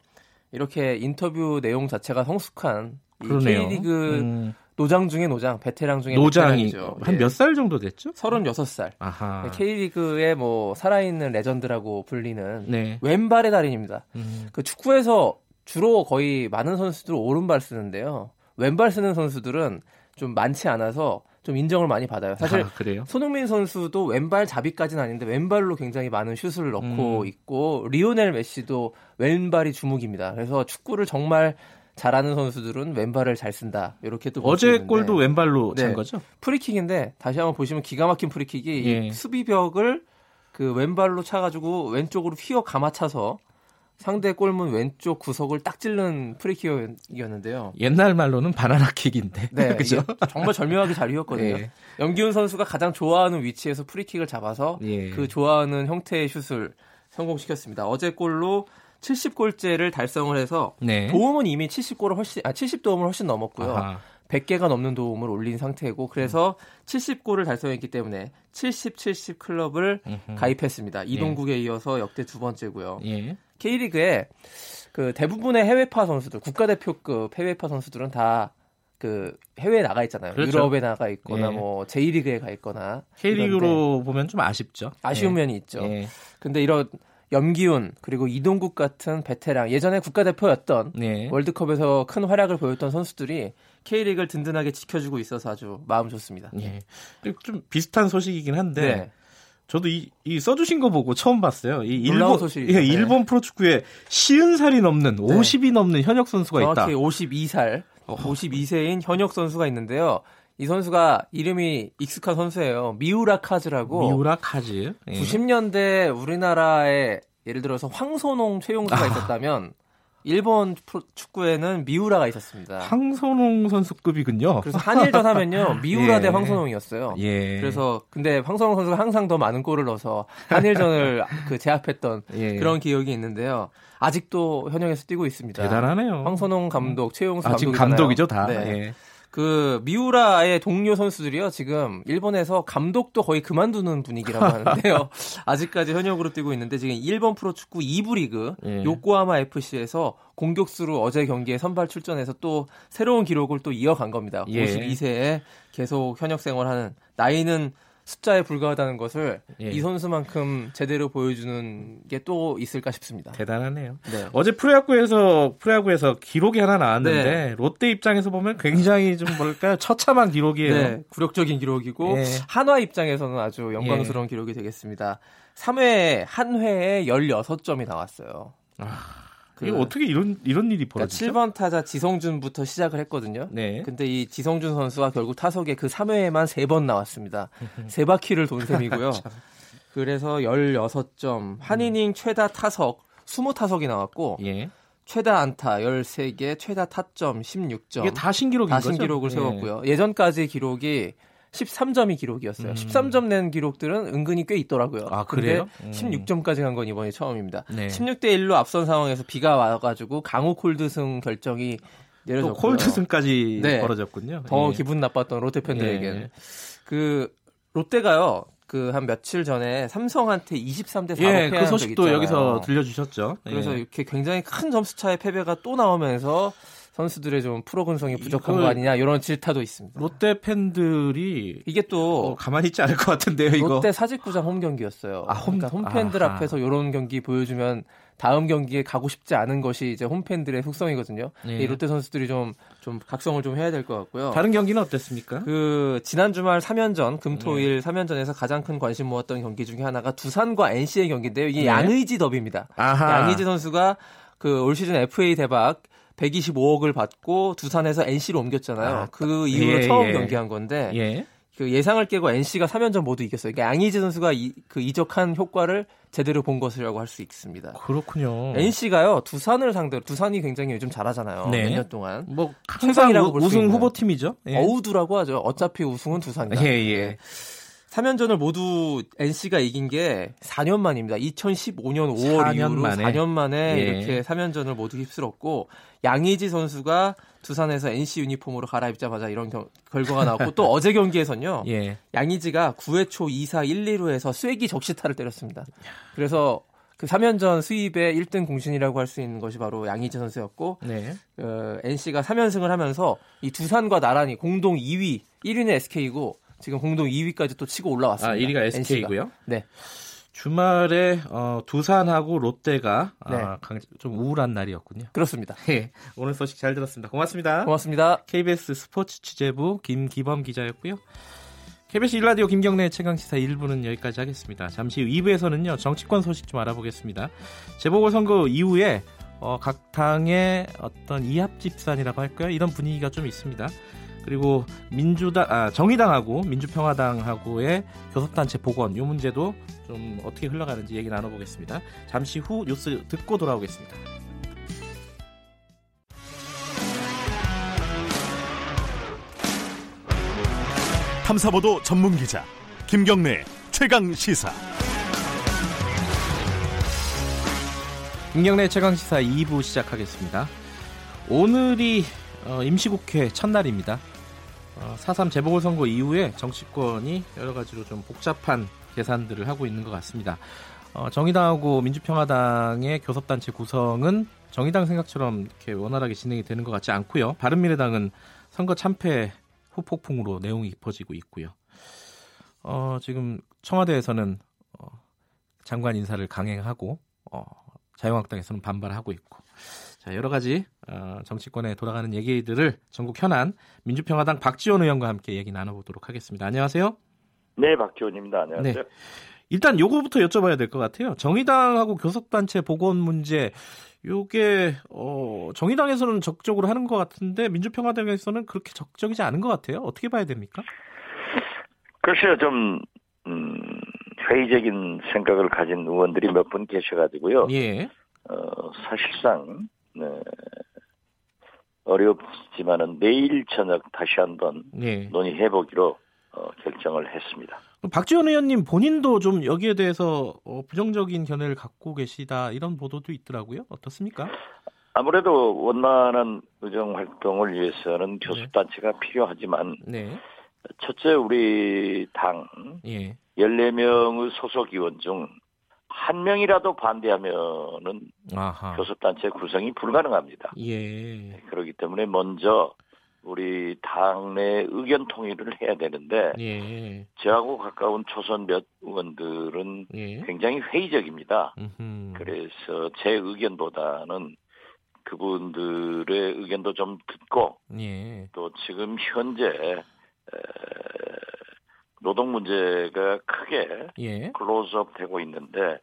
이렇게 인터뷰 내용 자체가 성숙한 이 K리그 음. 노장 중에 노장, 베테랑 중에 노장이 한 몇살 예. 정도 됐죠? 36살. 아하. K리그의 뭐 살아있는 레전드라고 불리는 네. 왼발의 달인입니다. 음. 그 축구에서 주로 거의 많은 선수들 오른발 쓰는데요. 왼발 쓰는 선수들은 좀 많지 않아서 좀 인정을 많이 받아요. 사실 아, 손흥민 선수도 왼발 잡이까지는 아닌데 왼발로 굉장히 많은 슛을 넣고 음. 있고 리오넬 메시도 왼발이 주목입니다. 그래서 축구를 정말 잘하는 선수들은 왼발을 잘 쓴다. 이렇게 또 어제 골도 왼발로 네. 찬 거죠? 프리킥인데 다시 한번 보시면 기가 막힌 프리킥이 예. 수비벽을 그 왼발로 차가지고 왼쪽으로 휘어 감아차서 상대 골문 왼쪽 구석을 딱 찔른 프리킥이었는데요. 옛날 말로는 바나나 킥인데. 네, 그죠? 정말 절묘하게 잘 휘었거든요. 예. 염기훈 선수가 가장 좋아하는 위치에서 프리킥을 잡아서 예. 그 좋아하는 형태의 슛을 성공시켰습니다. 어제 골로 70골째를 달성을 해서 네. 도움은 이미 70골을 훨씬 아 70도움을 훨씬 넘었고요. 아하. 100개가 넘는 도움을 올린 상태고 그래서 음. 70골을 달성했기 때문에 70 70 클럽을 음흠. 가입했습니다. 이동국에 예. 이어서 역대 두 번째고요. 예. K리그에 그 대부분의 해외파 선수들, 국가대표급 해외파 선수들은 다 그 해외에 나가 있잖아요. 그렇죠. 유럽에 나가 있거나 예. 뭐 J리그에 가 있거나 K리그로 보면 좀 아쉽죠. 아쉬운 예. 면이 있죠. 예. 근데 이런 염기훈 그리고 이동국 같은 베테랑 예전에 국가대표였던 네. 월드컵에서 큰 활약을 보였던 선수들이 K리그를 든든하게 지켜주고 있어서 아주 마음 좋습니다. 예. 좀 비슷한 소식이긴 한데 네. 저도 이, 이 써주신 거 보고 처음 봤어요. 이 일본 소식. 예, 네. 일본 프로축구에 쉬운 살이 넘는 네. 50이 넘는 현역 선수가 정확히 있다. 52살, 어. 52세인 현역 선수가 있는데요. 이 선수가 이름이 익숙한 선수예요. 미우라 카즈라고. 미우라 카즈. 예. 90년대 우리나라에 예를 들어서 황선홍 최용수가 아. 있었다면 일본 축구에는 미우라가 있었습니다. 황선홍 선수급이군요. 그래서 한일전 하면요 미우라 예. 대 황선홍이었어요. 예. 그래서 근데 황선홍 선수가 항상 더 많은 골을 넣어서 한일전을 그 제압했던 예. 그런 기억이 있는데요. 아직도 현역에서 뛰고 있습니다. 대단하네요. 황선홍 감독, 최용수 아, 감독 감독이죠 다. 네. 예. 그 미우라의 동료 선수들이요 지금 일본에서 감독도 거의 그만두는 분위기라고 하는데요 아직까지 현역으로 뛰고 있는데 지금 일본 프로축구 2부 리그 예. 요코하마 FC에서 공격수로 어제 경기에 선발 출전해서 또 새로운 기록을 또 이어간 겁니다 예. 52세에 계속 현역 생활하는 나이는 숫자에 불과하다는 것을 예. 이 선수만큼 제대로 보여주는 게 또 있을까 싶습니다. 대단하네요. 네. 어제 프로야구에서 프로야구에서 기록이 하나 나왔는데 네. 롯데 입장에서 보면 굉장히 좀 뭘까요? 처참한 기록이에요. 네, 굴욕적인 기록이고 예. 한화 입장에서는 아주 영광스러운 예. 기록이 되겠습니다. 3회 한 회에 16점이 나왔어요. 아... 그 이게 어떻게 이런 이런 일이 벌어지죠? 그러니까 7번 타자 지성준부터 시작을 했거든요. 네. 근데 이 지성준 선수가 결국 타석에 그 3회에만 3번 나왔습니다. 세 바퀴를 돈 셈이고요. 그래서 16점, 한 이닝 최다 타석 20타석이 나왔고 예. 최다 안타 13개, 최다 타점 16점. 이게 다 신기록인 다 신기록을 거죠? 세웠고요. 예. 예전까지 기록이 13점이 기록이었어요. 음. 13점 낸 기록들은 은근히 꽤 있더라고요. 아, 그래요? 음. 16점까지 간 건 이번이 처음입니다. 네. 16대 1로 앞선 상황에서 비가 와 가지고 강호 콜드승 결정이 내려졌고 콜드승까지 네. 벌어졌군요. 더 예. 기분 나빴던 롯데 팬들에게는 예. 그 롯데가요. 그한 며칠 전에 삼성한테 23대 4로 예, 그 소식도 여기서 들려주셨죠. 그래서 예. 이렇게 굉장히 큰 점수 차의 패배가 또 나오면서 선수들의 좀 프로 근성이 부족한 거 아니냐 이런 질타도 있습니다. 롯데 팬들이 이게 또 어, 가만히 있지 않을 것 같은데요. 이거 롯데 사직구장 홈 경기였어요. 아, 홈, 그러니까 홈팬들 아하. 앞에서 이런 경기 보여주면 다음 경기에 가고 싶지 않은 것이 이제 홈팬들의 속성이거든요. 네. 롯데 선수들이 좀, 좀 각성을 좀 해야 될 것 같고요. 다른 경기는 어땠습니까? 그, 지난 주말 3연전, 금토일 네. 3연전에서 가장 큰 관심 모았던 경기 중에 하나가 두산과 NC의 경기인데요. 이게 네. 양의지 더비입니다. 아하. 양의지 선수가 그 올 시즌 FA 대박 125억을 받고 두산에서 NC로 옮겼잖아요. 아, 그 이후로 예, 처음 예. 경기한 건데 예. 그 예상을 깨고 NC가 3연전 모두 이겼어요. 그러니까 양희지 선수가 이, 그 이적한 효과를 제대로 본 것이라고 할 수 있습니다. 그렇군요. NC가요 두산을 상대로 두산이 굉장히 요즘 잘하잖아요. 네. 몇년 동안 뭐 항상 우승 후보 팀이죠. 예. 어우두라고 하죠. 어차피 우승은 두산이다. 예, 예. 네. 3연전을 모두 NC가 이긴 게 4년 만입니다. 2015년 5월 4년 이후로 만에. 4년 만에 예. 이렇게 3연전을 모두 휩쓸었고 양의지 선수가 두산에서 NC 유니폼으로 갈아입자마자 이런 겨, 결과가 나왔고 또 어제 경기에선요. 예. 양의지가 9회 초 2사 1, 2루에서 쐐기 적시타를 때렸습니다. 그래서 그 3연전 수입의 1등 공신이라고 할 수 있는 것이 바로 양희재 선수였고 네. 어, NC가 3연승을 하면서 이 두산과 나란히 공동 2위, 1위는 SK고 지금 공동 2위까지 또 치고 올라왔습니다. 아, 1위가 SK고요? NC가. 네. 주말에 어, 두산하고 롯데가 네. 아, 좀 우울한 날이었군요. 그렇습니다. 네, 오늘 소식 잘 들었습니다. 고맙습니다. 고맙습니다. KBS 스포츠 취재부 김기범 기자였고요. KBS 일라디오 김경래 최강시사 1부는 여기까지 하겠습니다. 잠시 후 2부에서는요 정치권 소식 좀 알아보겠습니다. 재보궐선거 이후에 어, 각 당의 어떤 이합집산이라고 할까요? 이런 분위기가 좀 있습니다. 그리고 민주당, 아, 정의당하고 민주평화당하고의 교섭단체 복원 이 문제도 좀 어떻게 흘러가는지 얘기 나눠보겠습니다. 잠시 후 뉴스 듣고 돌아오겠습니다. 탐사보도 전문 기자 김경래 최강 시사. 김경래 최강 시사 2부 시작하겠습니다. 오늘이 어, 임시국회 첫날입니다. 4.3 어, 재보궐선거 이후에 정치권이 여러 가지로 좀 복잡한 계산들을 하고 있는 것 같습니다. 어, 정의당하고 민주평화당의 교섭단체 구성은 정의당 생각처럼 이렇게 원활하게 진행이 되는 것 같지 않고요. 바른미래당은 선거 참패 후폭풍으로 내용이 깊어지고 있고요. 어, 지금 청와대에서는 어, 장관 인사를 강행하고 어, 자유한국당에서는 반발하고 있고 자, 여러 가지 어, 정치권에 돌아가는 얘기들을 전국 현안 민주평화당 박지원 의원과 함께 얘기 나눠보도록 하겠습니다. 안녕하세요. 네, 박지원입니다. 안녕하세요. 네. 일단 요거부터 여쭤봐야 될 것 같아요. 정의당하고 교섭단체 복원 문제, 요게 어, 정의당에서는 적극적으로 하는 것 같은데 민주평화당에서는 그렇게 적극적이지 않은 것 같아요. 어떻게 봐야 됩니까? 글쎄요, 좀 음, 회의적인 생각을 가진 의원들이 몇 분 계셔가지고요. 예. 어, 사실상 네. 어렵지만은 내일 저녁 다시 한번 네. 논의해 보기로 어, 결정을 했습니다. 박지원 의원님 본인도 좀 여기에 대해서 어, 부정적인 견해를 갖고 계시다 이런 보도도 있더라고요. 어떻습니까? 아무래도 원만한 의정 활동을 위해서는 교섭단체가 네. 필요하지만 네. 첫째 우리 당 예. 14명의 소속 의원 중 한 명이라도 반대하면은 아하. 교섭단체 구성이 불가능합니다. 예. 그렇기 때문에 먼저 우리 당내 의견 통일을 해야 되는데 예. 저하고 가까운 초선 몇 의원들은 예. 굉장히 회의적입니다. 음흠. 그래서 제 의견보다는 그분들의 의견도 좀 듣고 예. 또 지금 현재 에, 노동 문제가 크게 예. 클로즈업 되고 있는데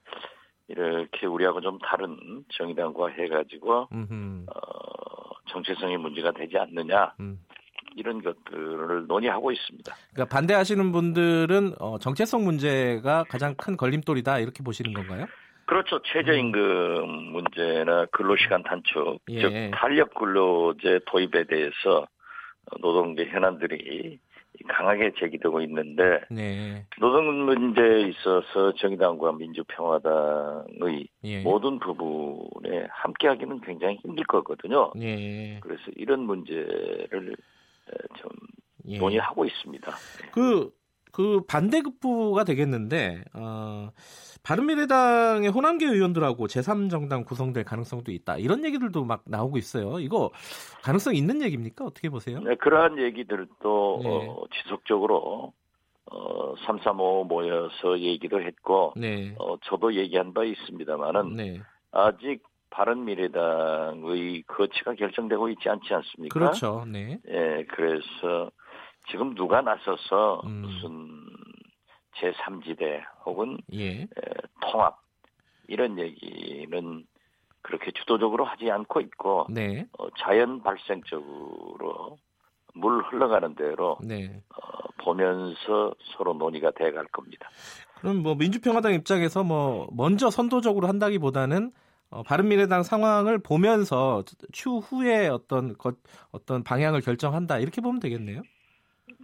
이렇게 우리하고 좀 다른 정의당과 해가지고 어, 정체성의 문제가 되지 않느냐 음. 이런 것들을 논의하고 있습니다. 그러니까 반대하시는 분들은 어, 정체성 문제가 가장 큰 걸림돌이다 이렇게 보시는 건가요? 그렇죠. 최저임금 음. 문제나 근로시간 단축, 예. 즉 탄력 근로제 도입에 대해서 노동계 현안들이 강하게 제기되고 있는데 네. 노동 문제에 있어서 정의당과 민주평화당의 예. 모든 부분에 함께하기는 굉장히 힘들 거거든요. 예. 그래서 이런 문제를 좀 예. 논의하고 있습니다. 그 그 반대급부가 되겠는데 어, 바른미래당의 호남계 의원들하고 제3정당 구성될 가능성도 있다. 이런 얘기들도 막 나오고 있어요. 이거 가능성 있는 얘기입니까? 어떻게 보세요? 네, 그러한 얘기들도 네. 어, 지속적으로 어, 335 모여서 얘기도 했고 네. 어, 저도 얘기한 바 있습니다만은 네. 아직 바른미래당의 거치가 결정되고 있지 않지 않습니까? 그렇죠. 네. 예, 그래서 지금 누가 나서서 음. 무슨 제3지대 혹은 예. 에, 통합 이런 얘기는 그렇게 주도적으로 하지 않고 있고 네. 어, 자연 발생적으로 물 흘러가는 대로 네. 어, 보면서 서로 논의가 돼갈 겁니다. 그럼 뭐 민주평화당 입장에서 뭐 먼저 선도적으로 한다기보다는 어, 바른미래당 상황을 보면서 추후에 어떤 것, 어떤 방향을 결정한다 이렇게 보면 되겠네요.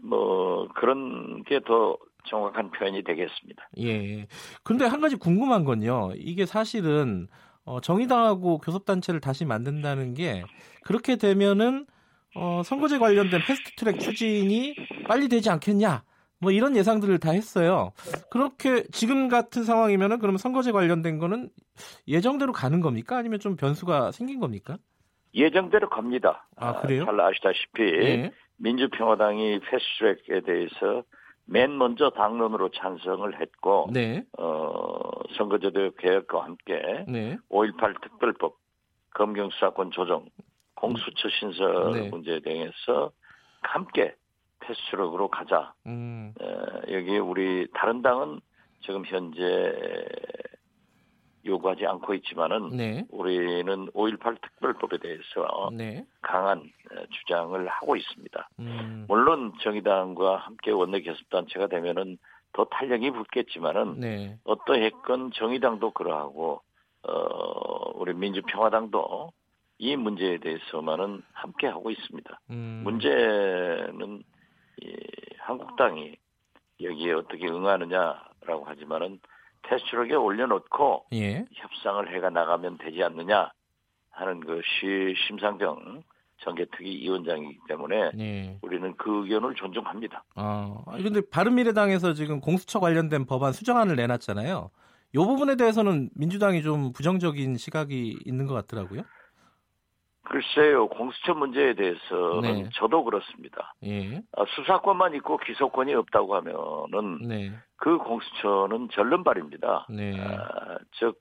뭐 그런 게 더 정확한 표현이 되겠습니다. 예. 근데 한 가지 궁금한 건요. 이게 사실은 어, 정의당하고 교섭단체를 다시 만든다는 게 그렇게 되면은 어, 선거제 관련된 패스트트랙 추진이 빨리 되지 않겠냐? 뭐 이런 예상들을 다 했어요. 그렇게 지금 같은 상황이면은 그럼 선거제 관련된 거는 예정대로 가는 겁니까? 아니면 좀 변수가 생긴 겁니까? 예정대로 갑니다. 아, 그래요? 잘 아시다시피 네. 민주평화당이 패스트트랙에 대해서 맨 먼저 당론으로 찬성을 했고 네. 어, 선거제도 개혁과 함께 네. 5.18 특별법, 검경수사권 조정, 공수처 신설 네. 문제 등에서 함께 패스트트랙으로 가자. 음. 어, 여기 우리 다른 당은 지금 현재 요구하지 않고 있지만은 네. 우리는 5.18 특별법에 대해서 네. 강한 어, 주장을 하고 있습니다. 음. 물론 정의당과 함께 원내 교섭단체가 되면은 더 탄력이 붙겠지만은 네. 어떠했건 정의당도 그러하고 어 우리 민주평화당도 이 문제에 대해서만은 함께 하고 있습니다. 음. 문제는 이 한국당이 여기에 어떻게 응하느냐라고 하지만은 테스트록에 올려놓고 예. 협상을 해가 나가면 되지 않느냐 하는 것이 심상정 정계특위 위원장이기 때문에 예. 우리는 그 의견을 존중합니다. 아, 그런데 바른미래당에서 지금 공수처 관련된 법안 수정안을 내놨잖아요. 이 부분에 대해서는 민주당이 좀 부정적인 시각이 있는 것 같더라고요. 글쎄요, 공수처 문제에 대해서 네. 저도 그렇습니다. 예. 아, 수사권만 있고 기소권이 없다고 하면은 네. 그 공수처는 절름발입니다. 네. 아, 즉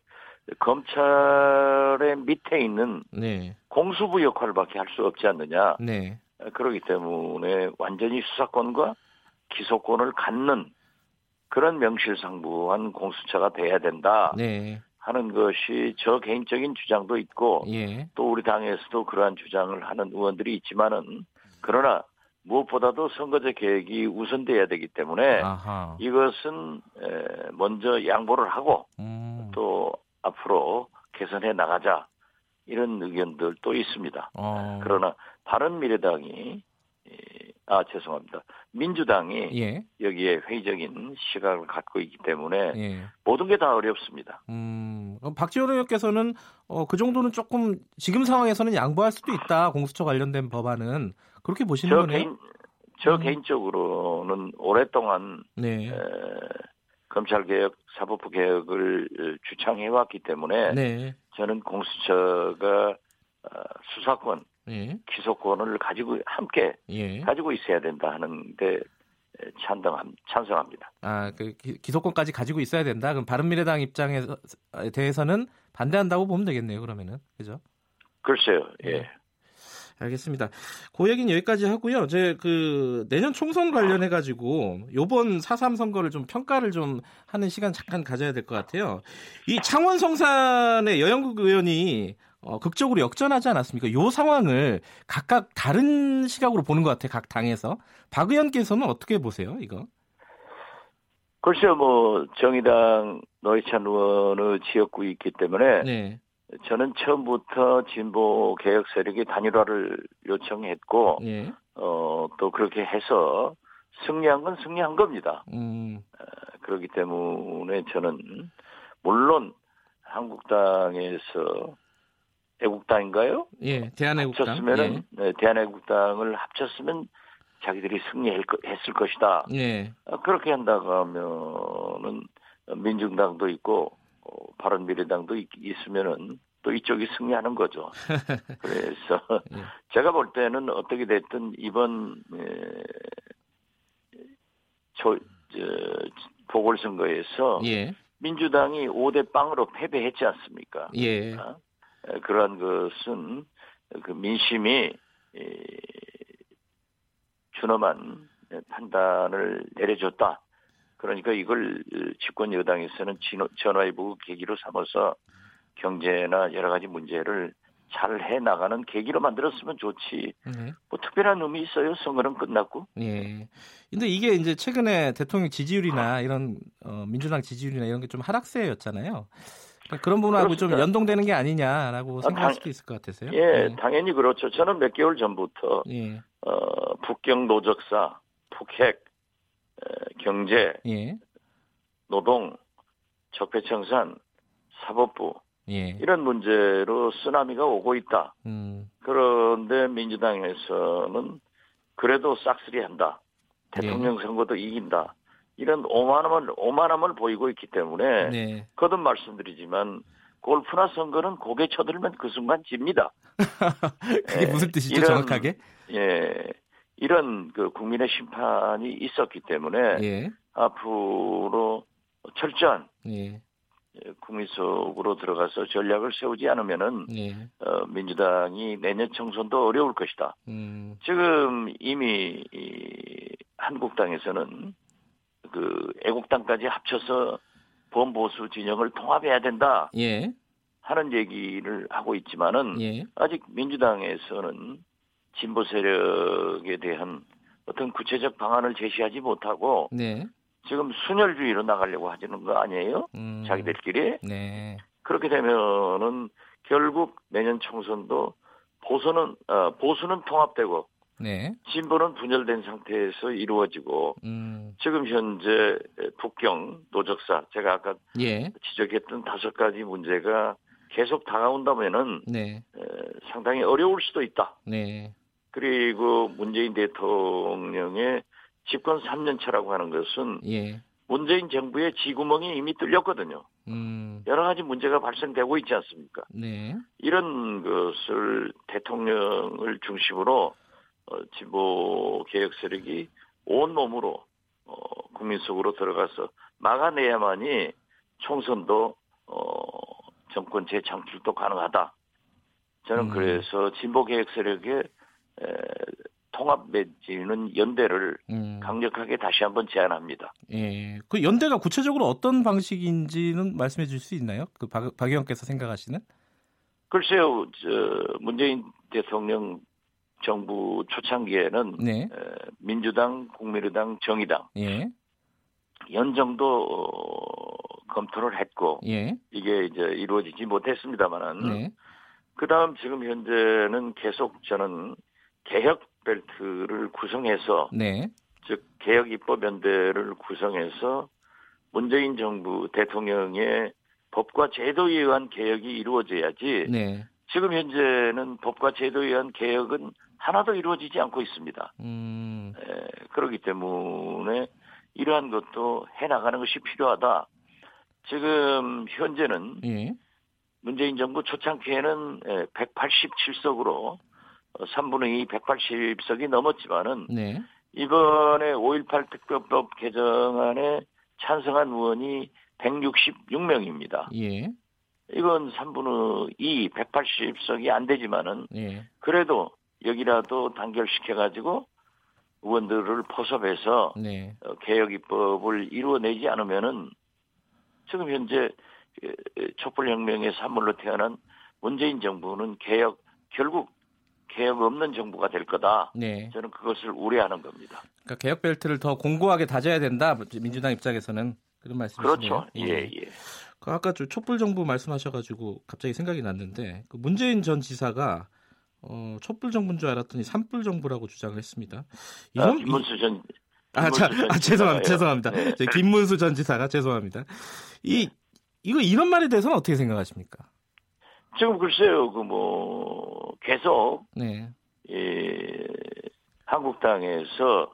검찰의 밑에 있는 네. 공수부 역할밖에 할 수 없지 않느냐. 네. 아, 그렇기 때문에 완전히 수사권과 기소권을 갖는 그런 명실상부한 공수처가 돼야 된다. 네. 하는 것이 저 개인적인 주장도 있고 예. 또 우리 당에서도 그러한 주장을 하는 의원들이 있지만은 그러나 무엇보다도 선거제 계획이 우선돼야 되기 때문에 아하. 이것은 먼저 양보를 하고 음. 또 앞으로 개선해 나가자 이런 의견들도 있습니다. 어. 그러나 바른 미래당이 아 죄송합니다. 민주당이 예. 여기에 회의적인 시각을 갖고 있기 때문에 예. 모든 게 다 어렵습니다. 음, 박지원 의원께서는 어, 그 정도는 조금 지금 상황에서는 양보할 수도 있다. 공수처 관련된 법안은 그렇게 보시는 거네요. 개인, 저 음. 개인적으로는 오랫동안 네. 에, 검찰 개혁, 사법부 개혁을 주창해 왔기 때문에 네. 저는 공수처가 어, 수사권 예. 기소권을 가지고 함께 예. 가지고 있어야 된다 하는데 찬성함, 찬성합니다. 아, 그 기소권까지 가지고 있어야 된다. 그럼 바른미래당 입장에 대해서는 반대한다고 보면 되겠네요. 그러면은 그죠? 글쎄요. 예. 예. 알겠습니다. 그 얘기는 여기까지 하고요. 제그 내년 총선 관련해 가지고 요번 4.3 선거를 좀 평가를 좀 하는 시간 잠깐 가져야 될 것 같아요. 이 창원 성산의 여영국 의원이 어, 극적으로 역전하지 않았습니까? 이 상황을 각각 다른 시각으로 보는 것 같아요. 각 당에서. 박 의원께서는 어떻게 보세요, 이거? 글쎄요, 뭐, 정의당 노회찬 의원의 지역구에 있기 때문에 네. 저는 처음부터 진보 개혁 세력이 단일화를 요청했고, 네. 어, 또 그렇게 해서 승리한 건 승리한 겁니다. 음. 어, 그렇기 때문에 저는, 물론 한국당에서 애국당인가요? 예, 대한애국당. 합쳤으면은 예. 네, 대한애국당을 합쳤으면 자기들이 승리했을 것이다. 예. 아, 그렇게 한다고 하면은 민중당도 있고 어, 바른미래당도 있, 있으면은 또 이쪽이 승리하는 거죠. 그래서 예. 제가 볼 때는 어떻게 됐든 이번 에, 저, 저 보궐선거에서 예. 민주당이 5대 빵으로 패배했지 않습니까? 예. 어? 그러한 것은 그 민심이 준엄한 판단을 내려줬다. 그러니까 이걸 집권 여당에서는 전화위복 계기로 삼아서 경제나 여러 가지 문제를 잘 해 나가는 계기로 만들었으면 좋지. 네. 뭐 특별한 의미 있어요. 선거는 끝났고. 예. 근데 이게 이제 최근에 대통령 지지율이나 이런 어, 민주당 지지율이나 이런 게 좀 하락세였잖아요. 그러니까 그런 부분하고 그렇습니다. 좀 연동되는 게 아니냐라고 아, 생각할 당, 수도 있을 것 같아서요. 예, 네. 당연히 그렇죠. 저는 몇 개월 전부터 예. 어, 북경 노적사, 북핵, 에, 경제, 예. 노동, 적폐청산, 사법부 예. 이런 문제로 쓰나미가 오고 있다. 음. 그런데 민주당에서는 그래도 싹쓸이 한다. 대통령 네. 선거도 이긴다. 이런 오만함을 오만함을 보이고 있기 때문에 네. 거듭 말씀드리지만 골프나 선거는 고개 쳐들면 그 순간 집니다. 그게 예, 무슨 뜻이죠, 이런, 정확하게? 예, 이런 그 국민의 심판이 있었기 때문에 예. 앞으로 철저한 예. 예. 국민 속으로 들어가서 전략을 세우지 않으면은 예. 어, 민주당이 내년 총선도 어려울 것이다. 음. 지금 이미 이 한국당에서는 그 애국당까지 합쳐서 범보수 진영을 통합해야 된다. 예. 하는 얘기를 하고 있지만은 예. 아직 민주당에서는 진보 세력에 대한 어떤 구체적 방안을 제시하지 못하고 네. 지금 순혈주의로 나가려고 하시는 거 아니에요? 음. 자기들끼리. 네. 그렇게 되면은 결국 내년 총선도 보수는 어, 보수는 통합되고 네. 진보는 분열된 상태에서 이루어지고 음. 지금 현재 북경 노적사 제가 아까 예. 지적했던 다섯 가지 문제가 계속 다가온다면은 네. 에, 상당히 어려울 수도 있다. 네. 그리고 문재인 대통령의 집권 3년 차라고 하는 것은 예. 문재인 정부의 지구멍이 이미 뚫렸거든요. 음. 여러 가지 문제가 발생되고 있지 않습니까? 네. 이런 것을 대통령을 중심으로 어, 진보 개혁 세력이 온 몸으로 어, 국민 속으로 들어가서 막아내야만이 총선도 어, 정권 재창출도 가능하다. 저는 음. 그래서 진보 개혁 세력의 에, 통합 맺지는 연대를 음. 강력하게 다시 한번 제안합니다. 예. 그 연대가 구체적으로 어떤 방식인지는 말씀해 줄 수 있나요? 그 박, 박 의원께서 생각하시는? 글쎄요, 저 문재인 대통령 정부 초창기에는 네. 민주당, 국민의당, 정의당 예. 연정도 어, 검토를 했고 예. 이게 이제 이루어지지 못했습니다만은 네. 그다음 지금 현재는 계속 저는 개혁 벨트를 구성해서 네. 즉 개혁 입법 연대를 구성해서 문재인 정부 대통령의 법과 제도에 의한 개혁이 이루어져야지 네. 지금 현재는 법과 제도에 의한 개혁은 하나도 이루어지지 않고 있습니다. 음. 에, 그렇기 때문에 이러한 것도 해나가는 것이 필요하다. 지금 현재는 예. 문재인 정부 초창기에는 187석으로 3분의 2 180석이 넘었지만은 네. 이번에 5.18 특별법 개정안에 찬성한 의원이 166명입니다. 예. 이건 3분의 2 180석이 안 되지만은 예. 그래도 여기라도 단결시켜가지고 의원들을 포섭해서 네. 어, 개혁 입법을 이루어내지 않으면은 지금 현재 촛불혁명의 산물로 태어난 문재인 정부는 개혁 결국 개혁 없는 정부가 될 거다. 네. 저는 그것을 우려하는 겁니다. 그러니까 개혁 벨트를 더 공고하게 다져야 된다. 민주당 입장에서는 그런 말씀이시네요. 그렇죠. 예, 예. 예. 그 아까 촛불 정부 말씀하셔가지고 갑자기 생각이 났는데 그 문재인 전 지사가 어, 촛불 정부인 줄 알았더니 산불 정부라고 주장을 했습니다. 이런 아, 김문수 전 아, 자, 아, 죄송합니다. 죄송합니다. 네. 김문수 전 지사가 죄송합니다. 이 이거 이런 말에 대해서는 어떻게 생각하십니까? 지금 글쎄요, 그 뭐 계속 네. 예, 한국당에서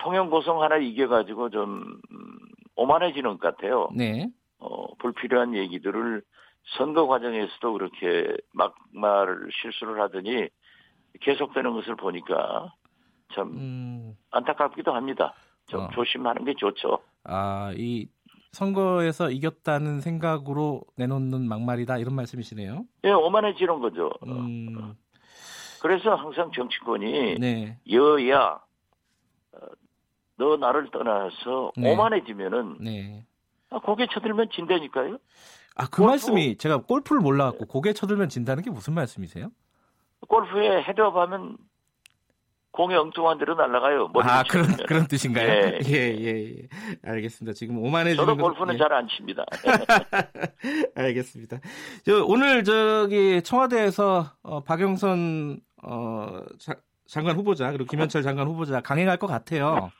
통영 고성 하나 이겨가지고 좀 오만해지는 것 같아요. 네. 어, 불필요한 얘기들을 선거 과정에서도 그렇게 막말 실수를 하더니 계속되는 것을 보니까 참 음... 안타깝기도 합니다. 좀 어. 조심하는 게 좋죠. 아, 이 선거에서 이겼다는 생각으로 내놓는 막말이다 이런 말씀이시네요. 예, 오만해지는 거죠. 음... 그래서 항상 정치권이 네. 여야 어, 너 나를 떠나서 네. 오만해지면은 네. 아, 고개 쳐들면 진다니까요. 아, 그 골프. 말씀이 제가 골프를 몰라갖고 고개 쳐들면 진다는 게 무슨 말씀이세요? 골프에 헤드업 하면 공이 엉뚱한 데로 날아가요. 아, 그런, 그런 뜻인가요? 예. 예, 예, 예. 알겠습니다. 지금 오만해지는. 저도 골프는 예. 잘 안 칩니다. 알겠습니다. 저, 오늘 저기 청와대에서 어, 박영선 어, 자, 장관 후보자 그리고 김연철 장관 후보자 강행할 것 같아요.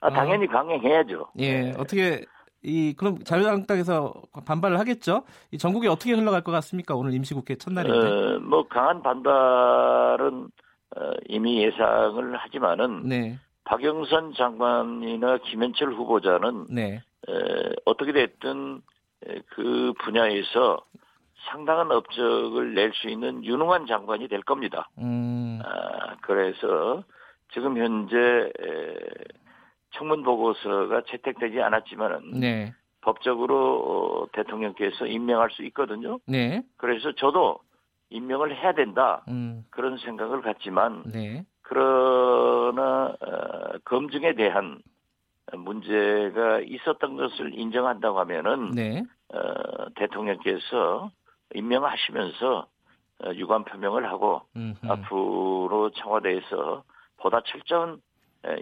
아, 당연히 어, 강행해야죠. 예, 네. 어떻게 이 그럼 자유한국당에서 반발을 하겠죠? 이 전국이 어떻게 흘러갈 것 같습니까? 오늘 임시국회 첫날인데. 어, 뭐 강한 반발은 어, 이미 예상을 하지만은 네. 박영선 장관이나 김현철 후보자는 네. 에, 어떻게 됐든 에, 그 분야에서 상당한 업적을 낼 수 있는 유능한 장관이 될 겁니다. 음. 아, 그래서 지금 현재 에, 청문 보고서가 채택되지 않았지만은 네. 법적으로 어, 대통령께서 임명할 수 있거든요. 네. 그래서 저도 임명을 해야 된다 음. 그런 생각을 갖지만 네. 그러나 어, 검증에 대한 문제가 있었던 것을 인정한다고 하면은 네. 어, 대통령께서 임명하시면서 어, 유관 표명을 하고 음흠. 앞으로 청와대에서 보다 철저한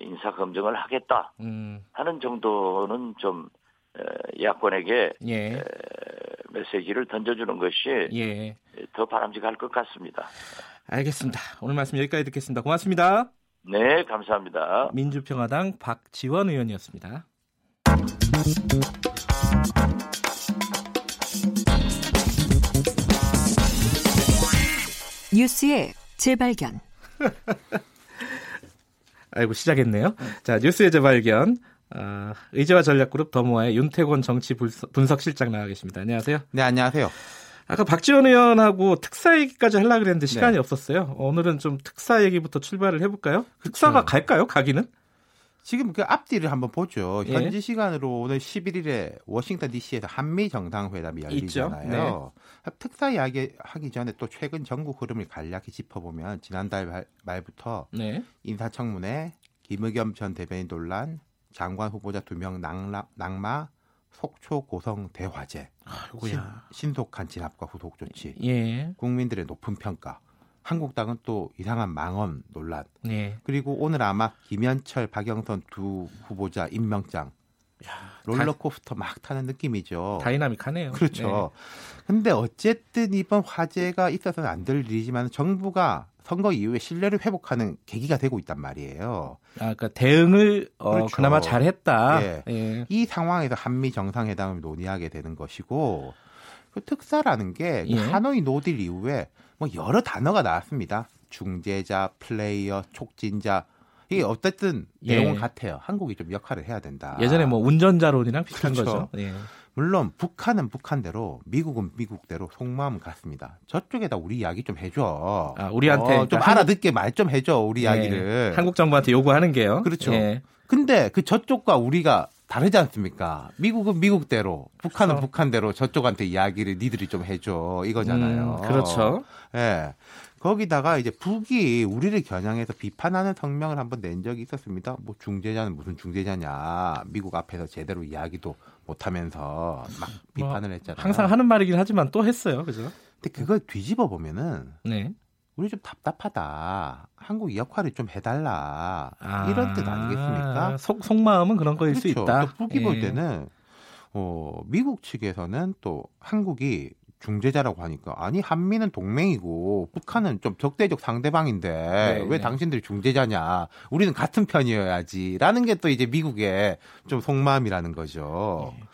인사 검증을 하겠다 음. 하는 정도는 좀 야권에게 예. 메시지를 던져주는 것이 예. 더 바람직할 것 같습니다. 알겠습니다. 오늘 말씀 여기까지 듣겠습니다. 고맙습니다. 네, 감사합니다. 민주평화당 박지원 의원이었습니다. 뉴스의 재발견. 아이고 시작했네요. 자 뉴스의 재발견. 어, 의제와 전략그룹 더모아의 윤태곤 정치 분석실장 나와 계십니다. 안녕하세요. 네, 안녕하세요. 아까 박지원 의원하고 특사 얘기까지 하려고 그랬는데 시간이 네. 없었어요. 오늘은 좀 특사 얘기부터 출발을 해볼까요? 특사가 갈까요? 가기는? 지금 그 앞뒤를 한번 보죠. 예. 현지 시간으로 오늘 11일에 워싱턴 DC에서 한미 정상회담이 열리잖아요. 네. 특사 이야기 하기 전에 또 최근 전국 흐름을 간략히 짚어보면 지난달 말부터 네. 인사청문회, 김의겸 전 대변인 논란, 장관 후보자 두 명 낙마, 속초 고성 대화제, 아이고야. 신, 속한 진압과 후속 조치, 예. 국민들의 높은 평가, 한국당은 또 이상한 망언 논란, 예. 그리고 오늘 아마 김현철, 박영선 두 후보자 임명장, 야, 롤러코스터 막 타는 느낌이죠. 다이나믹하네요. 그렇죠. 네. 근데 어쨌든 이번 화재가 있어서는 안 될 일이지만 정부가 선거 이후에 신뢰를 회복하는 계기가 되고 있단 말이에요. 아, 그러니까 대응을 어, 그렇죠. 그나마 잘했다. 예. 예. 이 상황에서 한미 정상회담을 논의하게 되는 것이고 그 특사라는 게 예. 하노이 노딜 이후에 뭐 여러 단어가 나왔습니다. 중재자, 플레이어, 촉진자. 이게 어쨌든 예. 내용은 같아요. 한국이 좀 역할을 해야 된다. 예전에 뭐 운전자론이랑 비슷한 그렇죠. 거죠. 예. 물론 북한은 북한대로 미국은 미국대로 속마음 같습니다. 저쪽에다 우리 이야기 좀 해줘. 아, 우리한테 어, 좀 한국... 알아듣게 말좀 해줘 우리 예, 이야기를. 한국 정부한테 요구하는 게요. 그렇죠. 예. 근데 그 저쪽과 우리가 다르지 않습니까? 미국은 미국대로, 북한은 그렇죠. 북한대로 저쪽한테 이야기를 니들이 좀 해줘 이거잖아요. 음, 그렇죠. 예. 거기다가 이제 북이 우리를 겨냥해서 비판하는 성명을 한번 낸 적이 있었습니다. 뭐 중재자는 무슨 중재자냐. 미국 앞에서 제대로 이야기도 못 하면서 막뭐 비판을 뭐, 했잖아요. 항상 하는 말이긴 하지만 또 했어요. 그죠? 근데 그걸 뒤집어 보면은 네. 우리 좀 답답하다. 한국 역할을 좀 해달라. 아, 이런 뜻 아니겠습니까? 속, 속마음은 그런 거일 그렇죠. 수 있다. 또 북이 예. 볼 때는 어, 미국 측에서는 또 한국이 중재자라고 하니까 아니 한미는 동맹이고 북한은 좀 적대적 상대방인데 네, 왜 네. 당신들이 중재자냐 우리는 같은 편이어야지라는 게 또 이제 미국의 좀 속마음이라는 거죠. 네.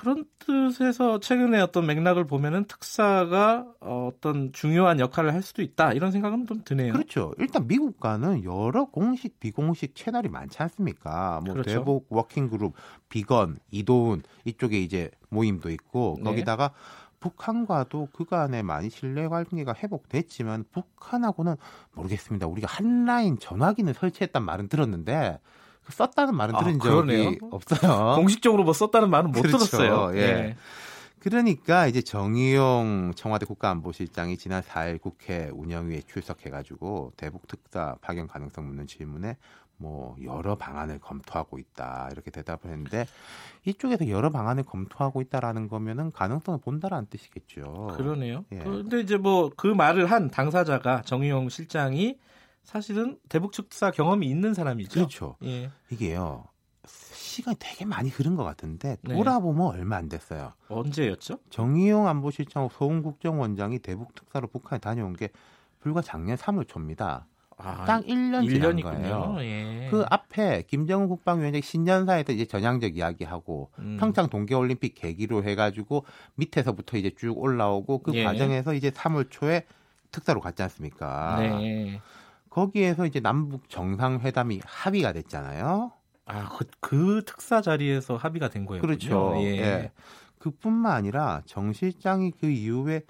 그런 뜻에서 최근에 어떤 맥락을 보면은 특사가 어떤 중요한 역할을 할 수도 있다 이런 생각은 좀 드네요. 그렇죠. 일단 미국과는 여러 공식 비공식 채널이 많지 않습니까? 뭐 그렇죠. 대북 워킹 그룹, 비건, 이도훈 이쪽에 이제 모임도 있고 네. 거기다가 북한과도 그간에 많이 신뢰 관계가 회복됐지만 북한하고는 모르겠습니다. 우리가 한 라인 전화기는 설치했단 말은 들었는데 그 썼다는 말은 들은 아, 적이 없어요. 공식적으로 뭐 썼다는 말은 못 그렇죠. 들었어요. 예. 예. 그러니까 이제 정의용 청와대 국가안보실장이 지난 4일 국회 운영위에 출석해가지고 대북 특사 파견 가능성 묻는 질문에 뭐 여러 방안을 검토하고 있다 이렇게 대답을 했는데 이쪽에서 여러 방안을 검토하고 있다라는 거면은 가능성을 본다라는 뜻이겠죠. 그러네요. 예. 그런데 이제 뭐 그 말을 한 당사자가 정의용 실장이 사실은 대북 축사 경험이 있는 사람이죠. 그렇죠. 예. 이게요. 시간이 되게 많이 흐른 것 같은데 네. 돌아보면 네. 얼마 안 됐어요. 언제였죠? 정의용 안보실장 소은 국정원장이 대북 특사로 북한에 다녀온 게 불과 작년 3월 초입니다. 아, 딱 1년 지난 거예요. 예. 그 앞에 김정은 국방위원장 신년사에서 이제 전향적 이야기하고 음. 평창 동계올림픽 계기로 해가지고 밑에서부터 이제 쭉 올라오고 그 예. 과정에서 이제 3월 초에 특사로 갔지 않습니까? 네. 거기에서 이제 남북 정상회담이 합의가 됐잖아요. 아, 그, 그 특사 자리에서 합의가 된 거예요. 그렇죠. 예. 예. 그뿐만 아니라 정 실장이 그 이후에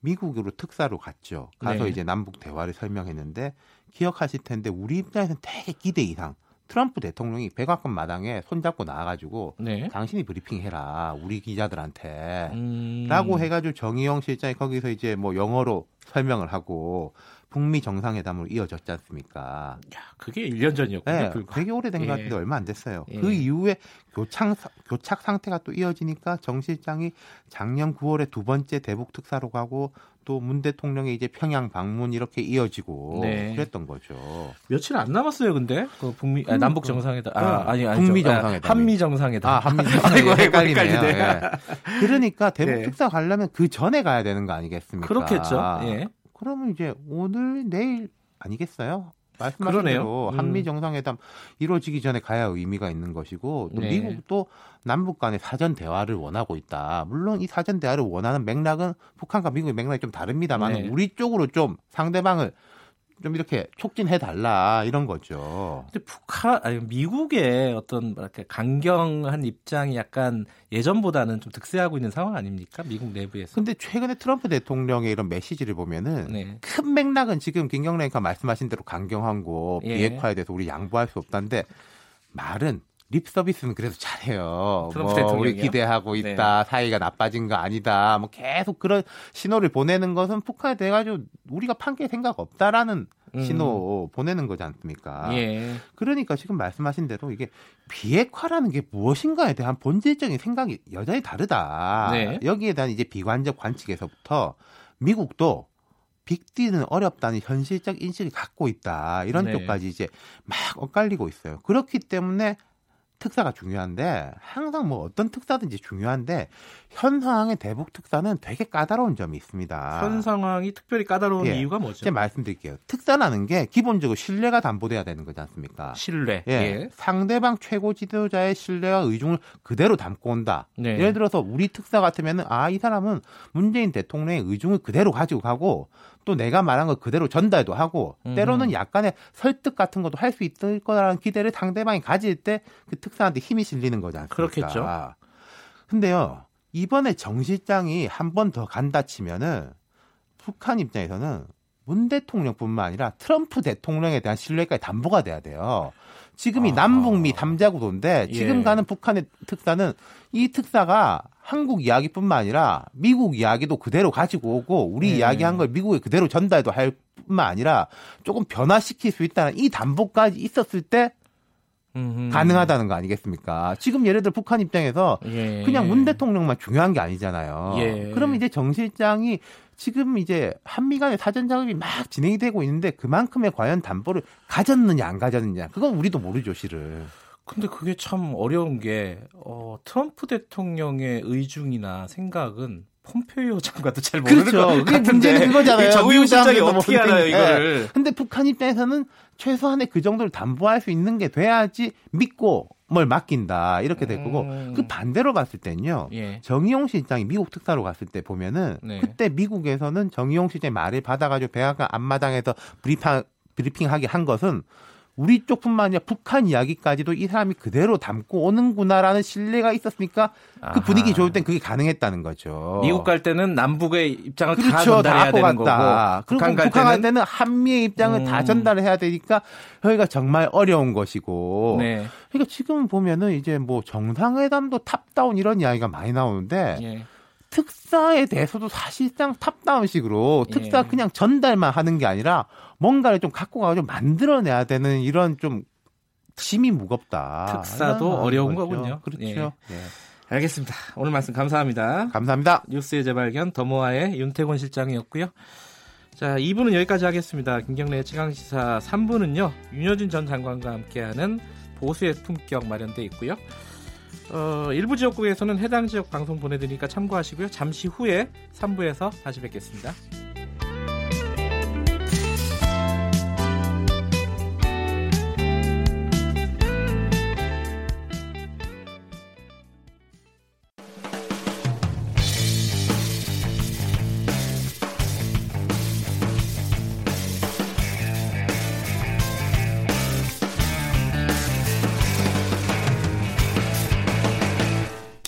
미국으로 특사로 갔죠. 가서 네. 이제 남북 대화를 설명했는데 기억하실 텐데 우리 입장에서는 되게 기대 이상. 트럼프 대통령이 백악관 마당에 손잡고 나와가지고 네. 당신이 브리핑해라 우리 기자들한테 음... 라고 해가지고 정의용 실장이 거기서 이제 뭐 영어로 설명을 하고 북미 정상회담으로 이어졌지 않습니까? 야, 그게 1년 전이었군요. 네, 불과. 되게 오래된 예. 것 같은데 얼마 안 됐어요. 예. 그 이후에 교착, 교착 상태가 또 이어지니까 정 실장이 작년 9월에 두 번째 대북 특사로 가고 또 문 대통령의 이제 평양 방문 이렇게 이어지고 네. 그랬던 거죠. 며칠 안 남았어요, 근데 그 북미 아, 남북 정상회담 아, 아니 아니 북미 정상회담 아, 한미 정상회담 아 한미 정상회담 헷갈리네요. 예. 그러니까 대북 네. 특사 가려면 그 전에 가야 되는 거 아니겠습니까? 그렇겠죠. 예. 그러면 이제 오늘 내일 아니겠어요? 말씀하신 그러네요. 대로 음. 한미 정상회담 이루어지기 전에 가야 의미가 있는 것이고 또 네. 미국도 남북 간의 사전 대화를 원하고 있다. 물론 이 사전 대화를 원하는 맥락은 북한과 미국의 맥락이 좀 다릅니다만 네. 우리 쪽으로 좀 상대방을 좀 이렇게 촉진해 달라 이런 거죠. 근데 북한 아니 미국의 어떤 뭐랄까 강경한 입장이 약간 예전보다는 좀 득세하고 있는 상황 아닙니까? 미국 내부에서. 근데 최근에 트럼프 대통령의 이런 메시지를 보면은 네. 큰 맥락은 지금 김경래가 말씀하신 대로 강경한고 예. 비핵화에 대해서 우리 양보할 수 없다는데 말은 립 서비스는 그래도 잘해요. 뭐 우리 기대하고 네. 있다. 네. 사이가 나빠진 거 아니다. 뭐 계속 그런 신호를 보내는 것은 북한에 대해 가지고 우리가 판게 생각 없다라는 음. 신호 보내는 거지 않습니까? 예. 그러니까 지금 말씀하신 대로 이게 비핵화라는 게 무엇인가에 대한 본질적인 생각이 여전히 다르다. 네. 여기에 대한 이제 비관적 관측에서부터 미국도 빅딜은 어렵다는 현실적 인식을 갖고 있다. 이런 네. 쪽까지 이제 막 엇갈리고 있어요. 그렇기 때문에 특사가 중요한데 항상 뭐 어떤 특사든지 중요한데 현 상황의 대북 특사는 되게 까다로운 점이 있습니다. 현 상황이 특별히 까다로운 예. 이유가 뭐죠? 제가 말씀드릴게요. 특사라는 게 기본적으로 신뢰가 담보돼야 되는 거지 않습니까? 신뢰. 예. 예. 상대방 최고 지도자의 신뢰와 의중을 그대로 담고 온다. 네. 예를 들어서 우리 특사 같으면은 아 이 사람은 문재인 대통령의 의중을 그대로 가지고 가고 또 내가 말한 걸 그대로 전달도 하고 때로는 약간의 설득 같은 것도 할 수 있을 거라는 기대를 상대방이 가질 때 그 특사한테 힘이 실리는 않습니까? 그렇겠죠. 근데요. 이번에 정 실장이 한 번 더 간다 치면은 북한 입장에서는 문 대통령뿐만 아니라 트럼프 대통령에 대한 신뢰까지 담보가 돼야 돼요. 지금이 아. 남북미 담자 구도인데 지금 예. 가는 북한의 특사는 이 특사가 한국 이야기뿐만 아니라 미국 이야기도 그대로 가지고 오고 우리 예. 이야기한 걸 미국에 그대로 전달도 할 뿐만 아니라 조금 변화시킬 수 있다는 이 담보까지 있었을 때 음흠. 가능하다는 거 아니겠습니까? 지금 예를 들어 북한 입장에서 예. 그냥 문 대통령만 중요한 게 아니잖아요. 예. 그러면 이제 정 실장이 지금 이제 한미 간의 사전 작업이 막 진행이 되고 있는데 그만큼의 과연 담보를 가졌느냐 안 가졌느냐 그건 우리도 모르죠 실은. 근데 그게 참 어려운 게 어, 트럼프 대통령의 의중이나 생각은 폼페이오 장관도 잘 모르는 그렇죠. 것 같은데 문제는 그거잖아요. 정의실장이 어떻게 알아요 이거를? 네. 근데 북한 입장에서는 최소한의 그 정도를 담보할 수 있는 게 돼야지 믿고 뭘 맡긴다 이렇게 될 거고 음. 그 반대로 봤을 때는요 예. 정의용 실장이 미국 특사로 갔을 때 보면은 네. 그때 미국에서는 정의용 실장의 말을 받아가지고 백악관 앞마당에서 브리핑 브리핑하게 한 것은 우리 쪽뿐만 아니라 북한 이야기까지도 이 사람이 그대로 담고 오는구나라는 신뢰가 있었으니까 그 분위기 좋을 땐 그게 가능했다는 거죠. 미국 갈 때는 남북의 입장을 그렇죠. 다 전달해야 다 되는. 거고 북한 갈, 북한 갈 때는 한미의 입장을 음. 다 전달해야 되니까 여기가 정말 어려운 것이고. 네. 그러니까 지금 보면은 이제 뭐 정상회담도 탑다운 이런 이야기가 많이 나오는데 예. 특사에 대해서도 사실상 탑다운식으로 특사 예. 그냥 전달만 하는 게 아니라 뭔가를 좀 갖고 가서 좀 만들어내야 되는 이런 좀 짐이 무겁다. 특사도 어려운 거죠. 거군요. 그렇죠. 예. 예. 알겠습니다. 오늘 말씀 감사합니다. 감사합니다. 뉴스의 재발견 더모아의 윤태곤 실장이었고요. 자, 2부는 여기까지 하겠습니다. 김경래의 최강시사 3부는요. 윤여준 전 장관과 함께하는 보수의 품격 마련돼 있고요. 어, 일부 지역국에서는 해당 지역 방송 보내드리니까 참고하시고요. 잠시 후에 3부에서 다시 뵙겠습니다.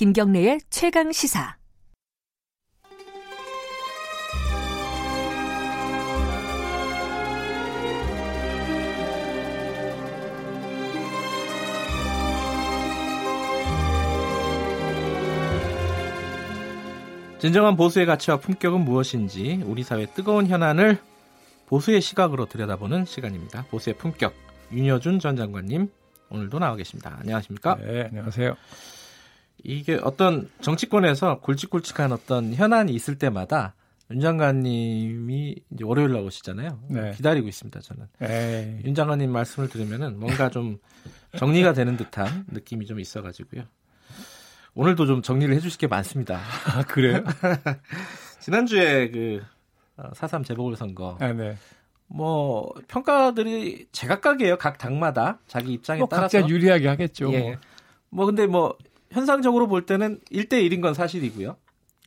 김경래의 최강 시사. 진정한 보수의 가치와 품격은 무엇인지 우리 사회 뜨거운 현안을 보수의 시각으로 들여다보는 시간입니다. 보수의 품격 윤여준 전 장관님 오늘도 나와 계십니다. 안녕하십니까? 네, 안녕하세요. 이게 어떤 정치권에서 굵직굵직한 어떤 현안이 있을 때마다 윤 장관님이 이제 월요일 나오시잖아요. 네. 기다리고 있습니다, 저는. 에이. 윤 장관님 말씀을 들으면은 뭔가 좀 정리가 되는 듯한 느낌이 좀 있어가지고요. 오늘도 좀 정리를 해주실 게 많습니다. 아, 그래요? 지난주에 그4.3 어, 재보궐선거. 아, 네. 뭐 평가들이 제각각이에요. 각 당마다 자기 입장에 뭐 따라서 각자 유리하게 하겠죠. 예. 뭐 근데 뭐 현상적으로 볼 때는 1대 1인 건 사실이고요.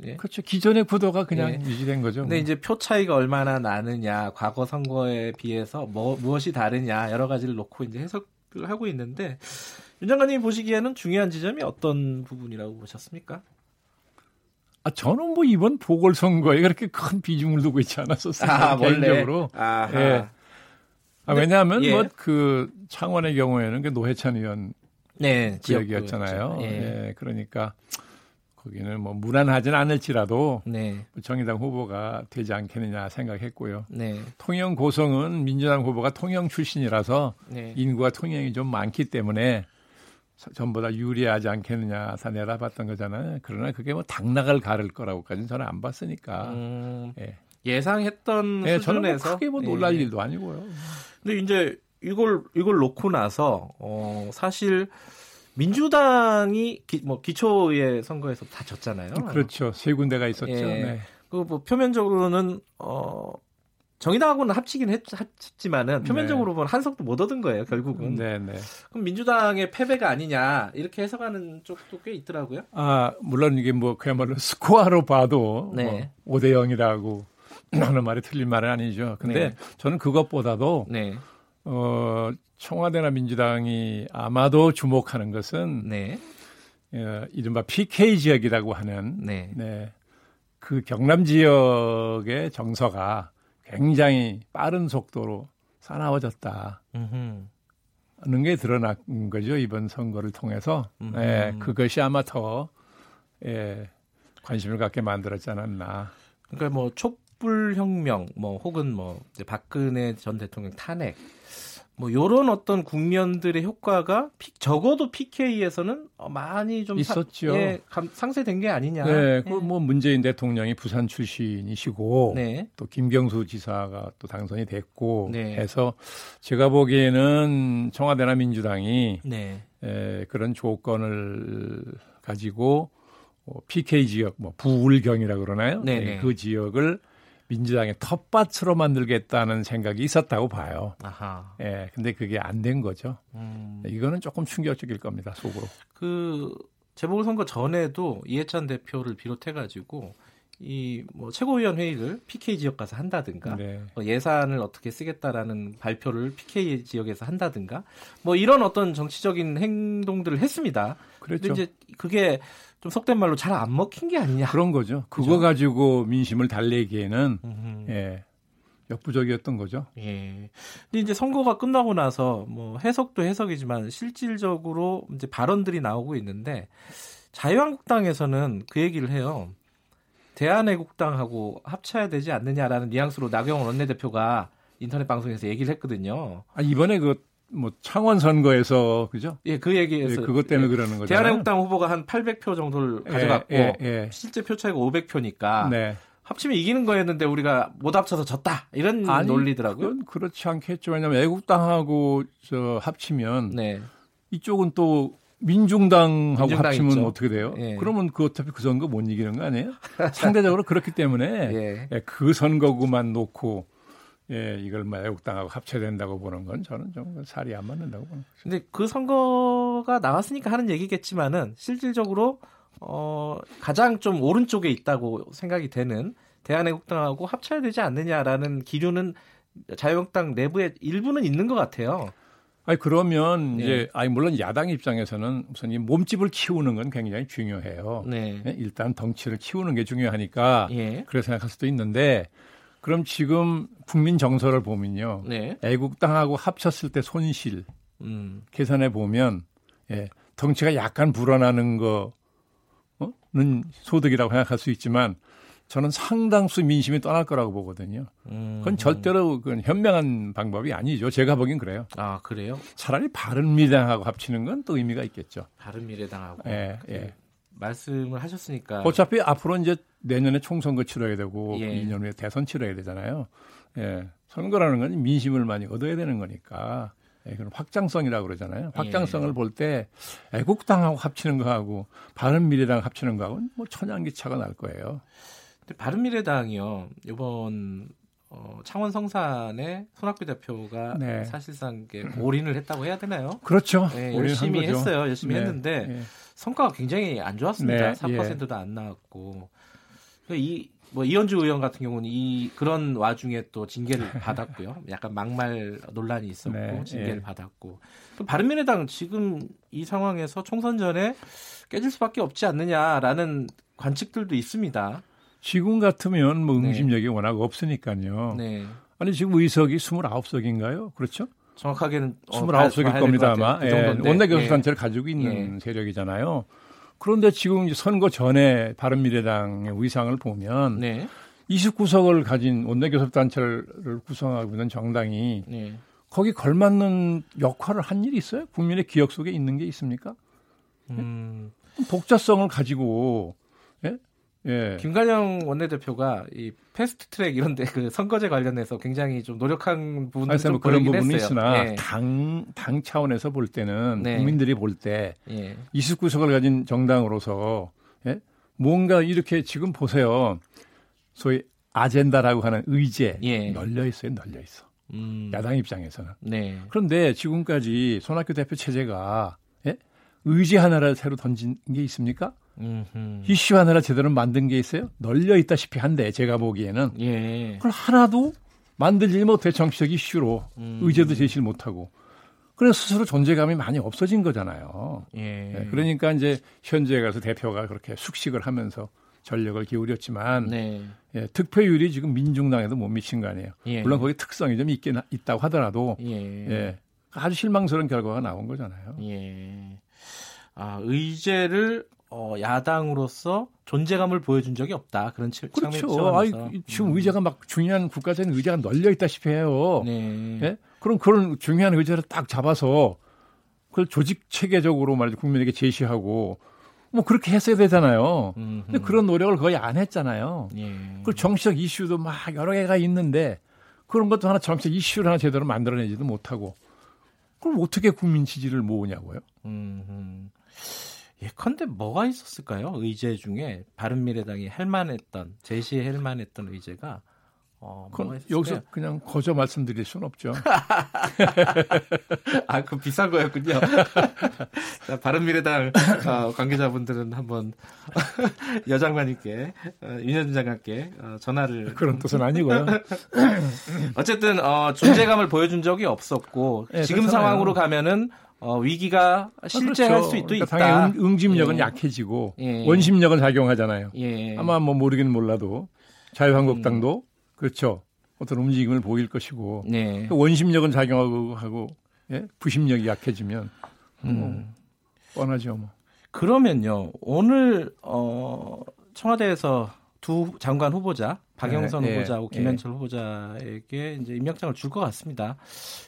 예. 그렇죠. 기존의 구도가 그냥 예. 유지된 거죠. 근데 뭐. 이제 표 차이가 얼마나 나느냐, 과거 선거에 비해서 뭐 무엇이 다르냐 여러 가지를 놓고 이제 해석을 하고 있는데 윤 장관님 보시기에는 중요한 지점이 어떤 부분이라고 보셨습니까? 아, 저는 뭐 이번 보궐선거에 그렇게 큰 비중을 두고 있지 않았었어요. 아, 개인적으로. 예. 아, 왜냐하면 예. 뭐그 창원의 경우에는 그 노회찬 의원 네, 지역이었잖아요. 예. 예. 그러니까 거기는 뭐 무난하진 않을지라도 네. 정의당 후보가 되지 않겠느냐 생각했고요. 네. 통영 고성은 민주당 후보가 통영 출신이라서 네. 인구가 통영이 좀 많기 때문에 전보다 유리하지 않겠느냐 다 내다봤던 거잖아요. 그러나 그게 뭐 당락을 가를 거라고까지는 저는 안 봤으니까. 음, 예. 예상했던 예, 수준에서 뭐 크게 뭐 놀랄 예. 일도 아니고요. 근데 이제 이걸 이걸 놓고 나서 어 사실 민주당이 기, 뭐 기초의 선거에서 다 졌잖아요. 그렇죠. 세 군데가 있었죠. 예. 네. 그뭐 표면적으로는 어 정의당하고는 합치긴 했, 지만은 표면적으로 네. 보면 한석도 못 얻은 거예요, 결국은. 네, 네. 그럼 민주당의 패배가 아니냐 이렇게 해석하는 쪽도 꽤 있더라고요. 아 물론 이게 뭐 그야말로 스코어로 봐도 네. 뭐 5대 0이라고 하는 말이 틀린 말은 아니죠. 근데 네. 저는 그것보다도 네. 어 청와대나 민주당이 아마도 주목하는 것은 네. 어, 이른바 PK 지역이라고 하는 네. 네. 그 경남 지역의 정서가 굉장히 빠른 속도로 사나워졌다. 하는 게 드러난 거죠 이번 선거를 통해서 예, 그것이 아마 더 예, 관심을 갖게 만들었지 않았나. 그러니까 뭐 촛불 혁명, 뭐 혹은 뭐 박근혜 전 대통령 탄핵 뭐 요런 어떤 국면들의 효과가 피, 적어도 PK에서는 많이 좀 있었죠. 사, 예, 상쇄된 게 아니냐. 네, 예. 그뭐 문재인 대통령이 부산 출신이시고 네. 또 김경수 지사가 또 당선이 됐고 네. 해서 제가 보기에는 청와대나 민주당이 네. 에, 그런 조건을 가지고 어, PK 지역, 뭐 부울경이라 그러나요? 네, 네. 그 지역을 민주당의 텃밭으로 만들겠다는 생각이 있었다고 봐요. 아하. 예, 근데 그게 안 된 거죠. 음. 이거는 조금 충격적일 겁니다, 속으로. 그 재보궐선거 전에도 이해찬 대표를 비롯해가지고 이뭐 최고위원 회의를 PK 지역 가서 한다든가 네. 뭐 예산을 어떻게 쓰겠다라는 발표를 PK 지역에서 한다든가 뭐 이런 어떤 정치적인 행동들을 했습니다. 그렇죠. 근데 이제 그게 좀 속된 말로 잘 안 먹힌 게 아니냐. 그런 거죠. 그거 그죠? 가지고 민심을 달래기에는 예. 역부족이었던 거죠. 예. 근데 이제 선거가 끝나고 나서 뭐 해석도 해석이지만 실질적으로 이제 발언들이 나오고 있는데 자유한국당에서는 그 얘기를 해요. 대한애국당하고 합쳐야 되지 않느냐라는 뉘앙스로 나경원 원내대표가 인터넷 방송에서 얘기를 했거든요. 아, 이번에 그 뭐 창원 선거에서 그죠? 예, 그 얘기에서 예, 그것 때문에 예, 그러는 거죠. 대한민국당 후보가 한 800표 정도를 예, 가져갔고 예, 예, 실제 표 차이가 500표니까 네. 합치면 이기는 거였는데 우리가 못 합쳐서 졌다 이런 아니, 논리더라고요. 그건 그렇지 않겠죠. 왜냐하면 애국당하고 저 합치면 네. 이쪽은 또 민중당하고 민중당 합치면 있죠. 어떻게 돼요? 예. 그러면 그 어차피 그 선거 못 이기는 거 아니에요? 상대적으로 그렇기 때문에 예. 그 선거구만 놓고 예, 이걸 뭐 애국당하고 합쳐야 된다고 보는 건 저는 좀 살이 안 맞는다고 보는 거죠. 근데 그 선거가 나왔으니까 하는 얘기겠지만은 실질적으로 어 가장 좀 오른쪽에 있다고 생각이 되는 대한애국당하고 합쳐야 되지 않느냐라는 기류는 자유한국당 내부에 일부는 있는 것 같아요. 아니 그러면 네. 이제 아니 물론 야당 입장에서는 우선 이 몸집을 키우는 건 굉장히 중요해요. 네. 네 일단 덩치를 키우는 게 중요하니까 예. 그래 생각할 수도 있는데 그럼 지금 국민 정서를 보면요. 네. 애국당하고 합쳤을 때 손실 음. 계산해 보면 예, 덩치가 약간 불어나는 거는 소득이라고 생각할 수 있지만 저는 상당수 민심이 떠날 거라고 보거든요. 그건 절대로 그건 현명한 방법이 아니죠. 제가 보기엔 그래요. 아 그래요? 차라리 바른미래당하고 합치는 건 또 의미가 있겠죠. 바른미래당하고. 예, 예. 그 말씀을 하셨으니까. 어차피 앞으로 이제 내년에 총선거 치러야 되고 예. 2년 후에 대선 치러야 되잖아요. 예. 선거라는 건 민심을 많이 얻어야 되는 거니까. 예, 그런 확장성이라고 그러잖아요. 확장성을 예. 볼때 애국당하고 합치는 거하고 바른미래당 합치는 거하고는 뭐 천양기차가 날 거예요. 근데 바른미래당이요 이번 어, 창원 성산에 손학규 대표가 네. 사실상 올인을 했다고 해야 되나요? 그렇죠. 네, 열심히 했어요. 열심히 네. 했는데 네. 성과가 굉장히 안 좋았습니다. 네. 4%도 예. 안 나왔고 이 뭐 이현주 의원 같은 경우는 이 그런 와중에 또 징계를 받았고요. 약간 막말 논란이 있었고 네. 징계를 예. 받았고 또 바른미래당 지금 이 상황에서 총선 전에 깨질 수밖에 없지 않느냐라는 관측들도 있습니다. 지금 같으면 뭐 네. 응집력이 네. 워낙 없으니까요. 네. 아니 지금 의석이 29석인가요? 그렇죠? 정확하게는 29석일 어, 겁니다 아마. 그 예, 원내교섭단체를 예. 가지고 있는 예. 세력이잖아요. 그런데 지금 선거 전에 바른미래당의 의상을 보면 네. 29석을 가진 원내교섭단체를 구성하고 있는 정당이 네. 거기 걸맞는 역할을 한 일이 있어요? 국민의 기억 속에 있는 게 있습니까? 음. 독자성을 가지고 예? 예. 김관영 원내대표가 이 패스트 트랙 이런데 그 선거제 관련해서 굉장히 좀 노력한 부분도 좀 그런 부분이 있으나 예. 당, 당 차원에서 볼 때는 네. 국민들이 볼 때 예. 29석을 가진 정당으로서 예? 뭔가 이렇게 지금 보세요. 소위 아젠다라고 하는 의제 예. 널려 있어요, 널려 있어. 음. 야당 입장에서는. 네. 그런데 지금까지 손학규 대표 체제가 예? 의제 하나를 새로 던진 게 있습니까? 음흠. 이슈 하나를 제대로 만든 게 있어요? 널려 있다시피 한데 제가 보기에는 예. 그걸 하나도 만들지 못해 정치적 이슈로 음. 의제도 제시를 못하고 그래서 스스로 존재감이 많이 없어진 거잖아요. 예. 네, 그러니까 이제 현재 가서 대표가 그렇게 숙식을 하면서 전력을 기울였지만 네. 예, 득표율이 지금 민중당에도 못 미친 거 아니에요. 예. 물론 거기 특성이 좀 있긴 있다고 하더라도 예. 예. 아주 실망스러운 결과가 나온 거잖아요. 예. 아, 의제를 어, 야당으로서 존재감을 보여준 적이 없다. 그런 측 그렇죠. 아이, 지금 음. 의제가 막 중요한 국가적인 의제가 널려 있다시피 해요. 네. 예? 그럼 그런 중요한 의제를 딱 잡아서 그걸 조직 체계적으로 말이죠 국민에게 제시하고 뭐 그렇게 했어야 되잖아요. 음흠. 근데 그런 노력을 거의 안 했잖아요. 예. 그 정치적 이슈도 막 여러 개가 있는데 그런 것도 하나 정치적 이슈를 하나 제대로 만들어내지도 못하고 그럼 어떻게 국민 지지를 모으냐고요? 음흠. 예컨대 뭐가 있었을까요? 의제 중에 바른미래당이 할 만했던 제시할 만했던 의제가 어, 뭐 여기서 그냥 거저 말씀드릴 수는 없죠. 아, 그 비싼 거였군요. 바른미래당 어, 관계자분들은 한번 여장관님께 어, 윤현준 장관께 어, 전화를 그런 뜻은 아니고요. 어쨌든 어, 존재감을 보여준 적이 없었고 네, 지금 그렇잖아요. 상황으로 가면은 어, 위기가 실제할 아, 그렇죠. 수도 그러니까 있다. 당연히 응, 집력은 예. 약해지고 예. 원심력은 작용하잖아요. 예. 아마 뭐 모르긴 몰라도 자유한국당도 음. 그렇죠. 어떤 움직임을 보일 것이고 네. 그 원심력은 작용하고 하고 예? 부심력이 약해지면 뭐 음. 뻔하죠. 뭐. 그러면요 오늘 어, 청와대에서 두 장관 후보자 박영선 네, 후보자하고 네, 김현철 네. 후보자에게 이제 임명장을 줄 것 같습니다.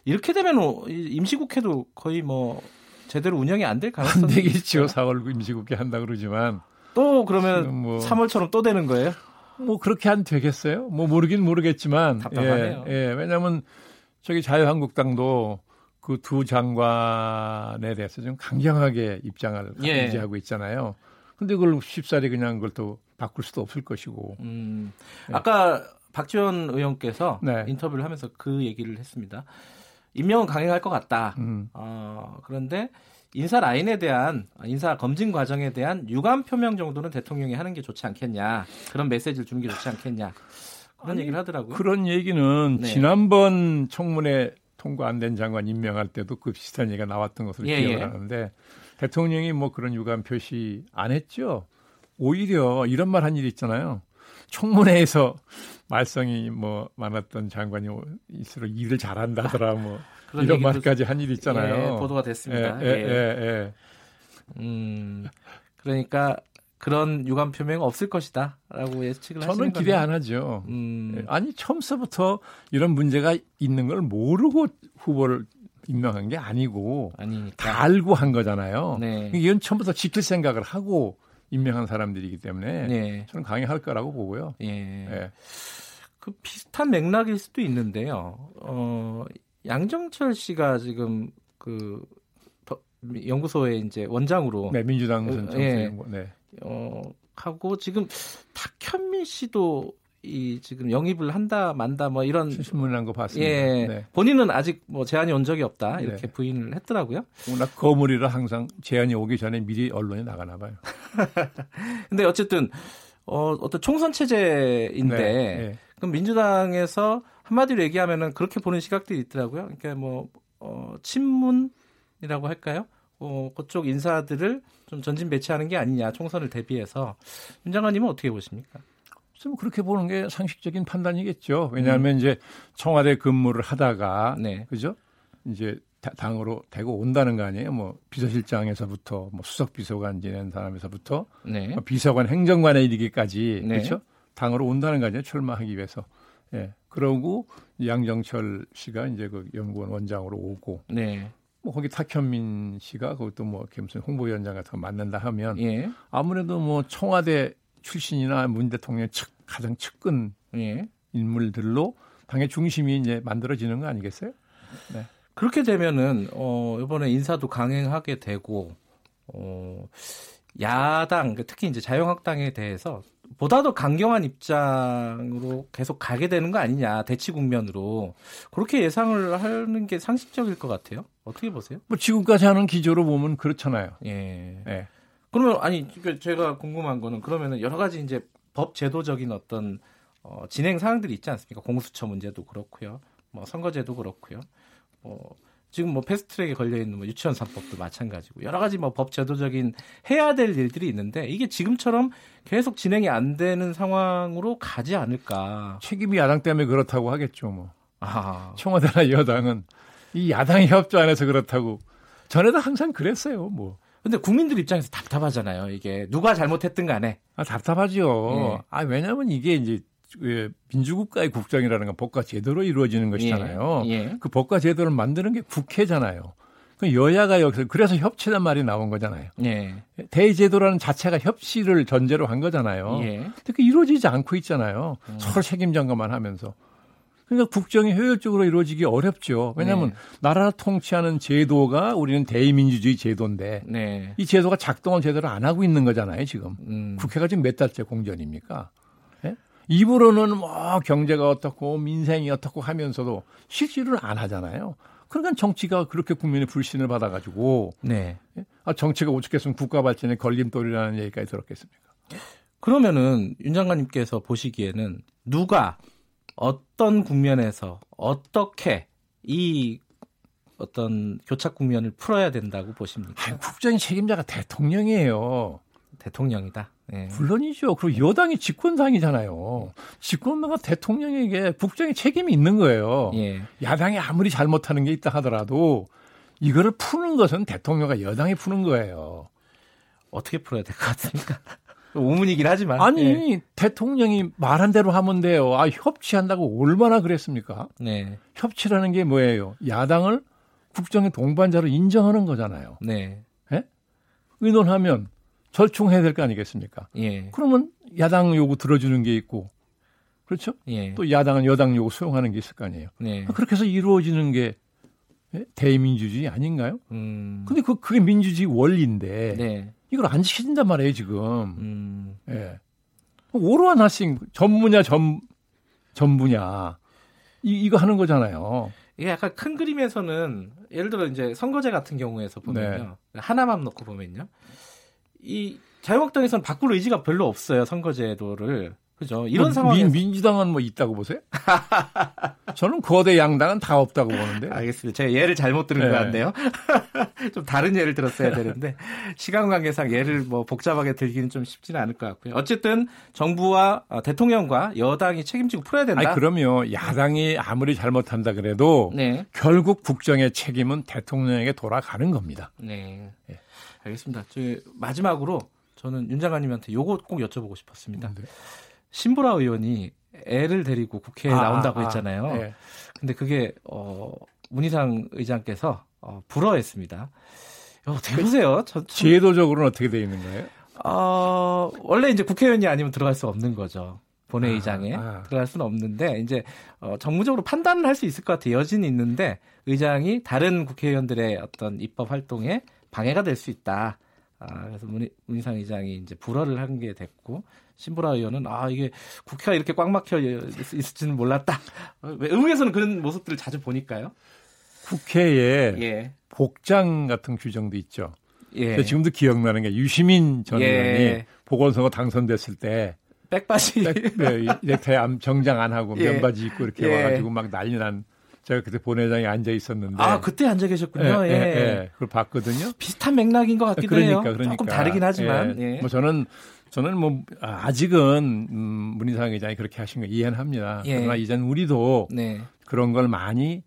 이렇게 되면 임시국회도 거의 뭐 제대로 운영이 안 될 가능성이 안 되겠죠. 4월 임시국회 한다 그러지만 또 그러면 뭐 3월처럼 또 되는 거예요? 뭐 그렇게 안 되겠어요? 뭐 모르긴 모르겠지만 답답하네요. 예, 예 왜냐하면 저기 자유한국당도 그 두 장관에 대해서 좀 강경하게 입장을 예. 유지하고 있잖아요. 근데 그걸 쉽사리 그냥 그걸 또 바꿀 수도 없을 것이고. 음, 네. 아까 박지원 의원께서 네. 인터뷰를 하면서 그 얘기를 했습니다. 임명은 강행할 것 같다. 음. 어, 그런데 인사 라인에 대한 인사 검증 과정에 대한 유감 표명 정도는 대통령이 하는 게 좋지 않겠냐. 그런 메시지를 주는 게 좋지 않겠냐. 그런 아니, 얘기를 하더라고요. 그런 얘기는 네. 지난번 청문회 통과 안 된 장관 임명할 때도 그 비슷한 얘기가 나왔던 것으로 예, 기억을 예. 하는데 대통령이 뭐 그런 유감 표시 안 했죠. 오히려 이런 말 한일 있잖아요. 청문회에서 말썽이 뭐 많았던 장관이 있으로 일을 잘한다더라 뭐 이런 말까지 한일 있잖아요. 예, 보도가 됐습니다. 예, 예, 예, 예. 음, 그러니까 그런 유감 표명 없을 것이다라고 예측을 하시는 저는 기대 안 하죠. 음. 예, 아니 처음서부터 이런 문제가 있는 걸 모르고 후보를 임명한 게 아니고 아니니까. 다 알고 한 거잖아요. 네. 이건 처음부터 지킬 생각을 하고 임명한 사람들이기 때문에 네. 저는 강행할 거라고 보고요. 예. 예. 그 비슷한 맥락일 수도 있는데요. 어, 양정철 씨가 지금 그 연구소의 이제 원장으로 네, 민주당 전 예, 네. 어, 하고 지금 탁현민 씨도 이 지금 영입을 한다 만다 뭐 이런 신문난 거 봤습니다. 예, 네. 본인은 아직 뭐 제안이 온 적이 없다 이렇게 네. 부인을 했더라고요. 워낙 거물이라 항상 제안이 오기 전에 미리 언론에 나가나 봐요. 근데 어쨌든 어, 어떤 총선 체제인데 네, 네. 그럼 민주당에서 한마디로 얘기하면은 그렇게 보는 시각들이 있더라고요. 그러니까 뭐 어, 친문이라고 할까요? 어, 그쪽 인사들을 좀 전진 배치하는 게 아니냐 총선을 대비해서 윤 장관님은 어떻게 보십니까? 좀 그렇게 보는 게 상식적인 판단이겠죠. 왜냐하면 음. 이제 청와대 근무를 하다가 네. 그죠? 이제 당으로 되고 온다는 거 아니에요. 뭐 비서실장에서부터 뭐 수석 비서관 지낸 사람에서부터 네. 뭐 비서관 행정관에 이르기까지 네. 그렇죠? 당으로 온다는 거 아니에요. 출마하기 위해서. 예. 그러고 양정철 씨가 이제 그 연구원 원장으로 오고 네. 뭐 거기 탁현민 씨가 그것도 뭐 무슨 홍보위원장 같은 거 만난다 하면 예. 아무래도 뭐 청와대 출신이나 문 대통령의 측, 가장 측근 예. 인물들로 당의 중심이 이제 만들어지는 거 아니겠어요? 네. 그렇게 되면은 어 이번에 인사도 강행하게 되고 어 야당 특히 이제 자유한국당에 대해서 보다도 강경한 입장으로 계속 가게 되는 거 아니냐 대치 국면으로 그렇게 예상을 하는 게 상식적일 것 같아요. 어떻게 보세요? 뭐 지금까지 하는 기조로 보면 그렇잖아요. 예. 예. 그러면 아니 제가 궁금한 거는 그러면은 여러 가지 이제 법 제도적인 어떤 어, 진행 사항들이 있지 않습니까? 공수처 문제도 그렇고요. 뭐 선거제도 그렇고요. 어, 지금 뭐 패스트트랙에 걸려 있는 뭐 유치원 3법도 마찬가지고 여러 가지 뭐 법 제도적인 해야 될 일들이 있는데 이게 지금처럼 계속 진행이 안 되는 상황으로 가지 않을까? 책임이 야당 때문에 그렇다고 하겠죠, 뭐. 아. 청와대나 여당은 이 야당의 협조 안에서 그렇다고 전에도 항상 그랬어요, 뭐. 근데 국민들 입장에서 답답하잖아요. 이게 누가 잘못했든 간에. 아, 답답하죠. 예. 아, 왜냐면 이게 이제 예, 민주국가의 국정이라는 건 법과 제도로 이루어지는 것이잖아요. 예. 예. 그 법과 제도를 만드는 게 국회잖아요. 그 여야가 여기서 그래서 협치란 말이 나온 거잖아요. 예. 대제도라는 자체가 협치를 전제로 한 거잖아요. 예. 근데 그 이루어지지 않고 있잖아요. 음. 서로 책임 전가만 하면서. 그러니까 국정이 효율적으로 이루어지기 어렵죠. 왜냐하면 네. 나라를 통치하는 제도가 우리는 대의민주주의 제도인데 네. 이 제도가 작동을 제대로 안 하고 있는 거잖아요. 지금 음. 국회가 지금 몇 달째 공전입니까? 네? 입으로는 뭐 경제가 어떻고 민생이 어떻고 하면서도 실질을 안 하잖아요. 그러니까 정치가 그렇게 국민의 불신을 받아가지고 네. 예? 아, 정치가 오죽했으면 국가 발전에 걸림돌이라는 얘기까지 들었겠습니까? 그러면은 윤 장관님께서 보시기에는 누가 어떤 국면에서 어떻게 이 어떤 교착 국면을 풀어야 된다고 보십니까? 아니, 국정의 책임자가 대통령이에요. 대통령이다. 네. 물론이죠. 그리고 여당이 집권당이잖아요. 집권당은 대통령에게 국정의 책임이 있는 거예요. 예. 야당이 아무리 잘못하는 게 있다 하더라도 이거를 푸는 것은 대통령과 여당이 푸는 거예요. 어떻게 풀어야 될 것 같습니까? 오문이긴 하지만. 아니, 예. 대통령이 말한 대로 하면 돼요. 아, 협치한다고 얼마나 그랬습니까? 네. 협치라는 게 뭐예요? 야당을 국정의 동반자로 인정하는 거잖아요. 네. 예? 의논하면 절충해야 될 거 아니겠습니까? 예. 그러면 야당 요구 들어주는 게 있고, 그렇죠? 예. 또 야당은 여당 요구 수용하는 게 있을 거 아니에요. 네. 그렇게 해서 이루어지는 게 예? 대민주주의 아닌가요? 음. 근데 그, 그게 민주주의 원리인데, 네. 이걸 안 지킨단 말이에요, 지금. 음. 예. 오로한 하싱, 전분야, 전, 전분야. 이, 이거 하는 거잖아요. 이게 약간 큰 그림에서는 예를 들어 이제 선거제 같은 경우에서 보면요. 네. 하나만 놓고 보면요. 이 자유한국당에서는 바꿀 의지가 별로 없어요. 선거제도를. 그죠? 이런 뭐, 상황에 민, 민주당은 뭐 있다고 보세요? 저는 거대 양당은 다 없다고 보는데. 알겠습니다. 제가 예를 잘못 들은 네. 것 같네요. 좀 다른 예를 들었어야 되는데 시간 관계상 예를 뭐 복잡하게 들기는 좀 쉽지는 않을 것 같고요. 어쨌든 정부와 어, 대통령과 여당이 책임지고 풀어야 된다. 아니, 그럼요. 야당이 아무리 잘못한다 그래도 네. 결국 국정의 책임은 대통령에게 돌아가는 겁니다. 네. 네. 알겠습니다. 저 마지막으로 저는 윤 장관님한테 요거 꼭 여쭤보고 싶었습니다. 네. 신보라 의원이 애를 데리고 국회에 아, 나온다고 아, 했잖아요. 네. 근데 그게 어 문희상 의장께서 어, 불허했습니다. 어, 대보세요. 저, 저, 제도적으로는 어떻게 돼 있는 거예요? 어, 원래 이제 국회의원이 아니면 들어갈 수 없는 거죠. 본회의장에 아, 아. 들어갈 수는 없는데 이제 어, 정무적으로 판단을 할 수 있을 것 같아요. 여진이 있는데 의장이 다른 국회의원들의 어떤 입법 활동에 방해가 될 수 있다. 아, 그래서 문, 문희상 의장이 이제 불허를 한 게 됐고 신보라 의원은 아 이게 국회가 이렇게 꽉 막혀 있을지는 몰랐다. 의회에서는 그런 모습들을 자주 보니까요. 국회에 예. 복장 같은 규정도 있죠. 예. 지금도 기억나는 게 유시민 전 예. 의원이 보궐선거 당선됐을 때 백바지 백, 네, 넥타이 정장 안 하고 예. 면바지 입고 이렇게 예. 와가지고 막 난리 난 제가 그때 본회장에 앉아 있었는데 아 그때 앉아 계셨군요. 예, 예. 예, 예. 그걸 봤거든요. 비슷한 맥락인 것 같기도 그러니까, 해요. 그러니까. 조금 다르긴 하지만. 예. 뭐 저는 저는 뭐 아직은 음, 문희상 의장이 그렇게 하신 거 이해는 합니다. 예. 그러나 이젠 우리도 네. 그런 걸 많이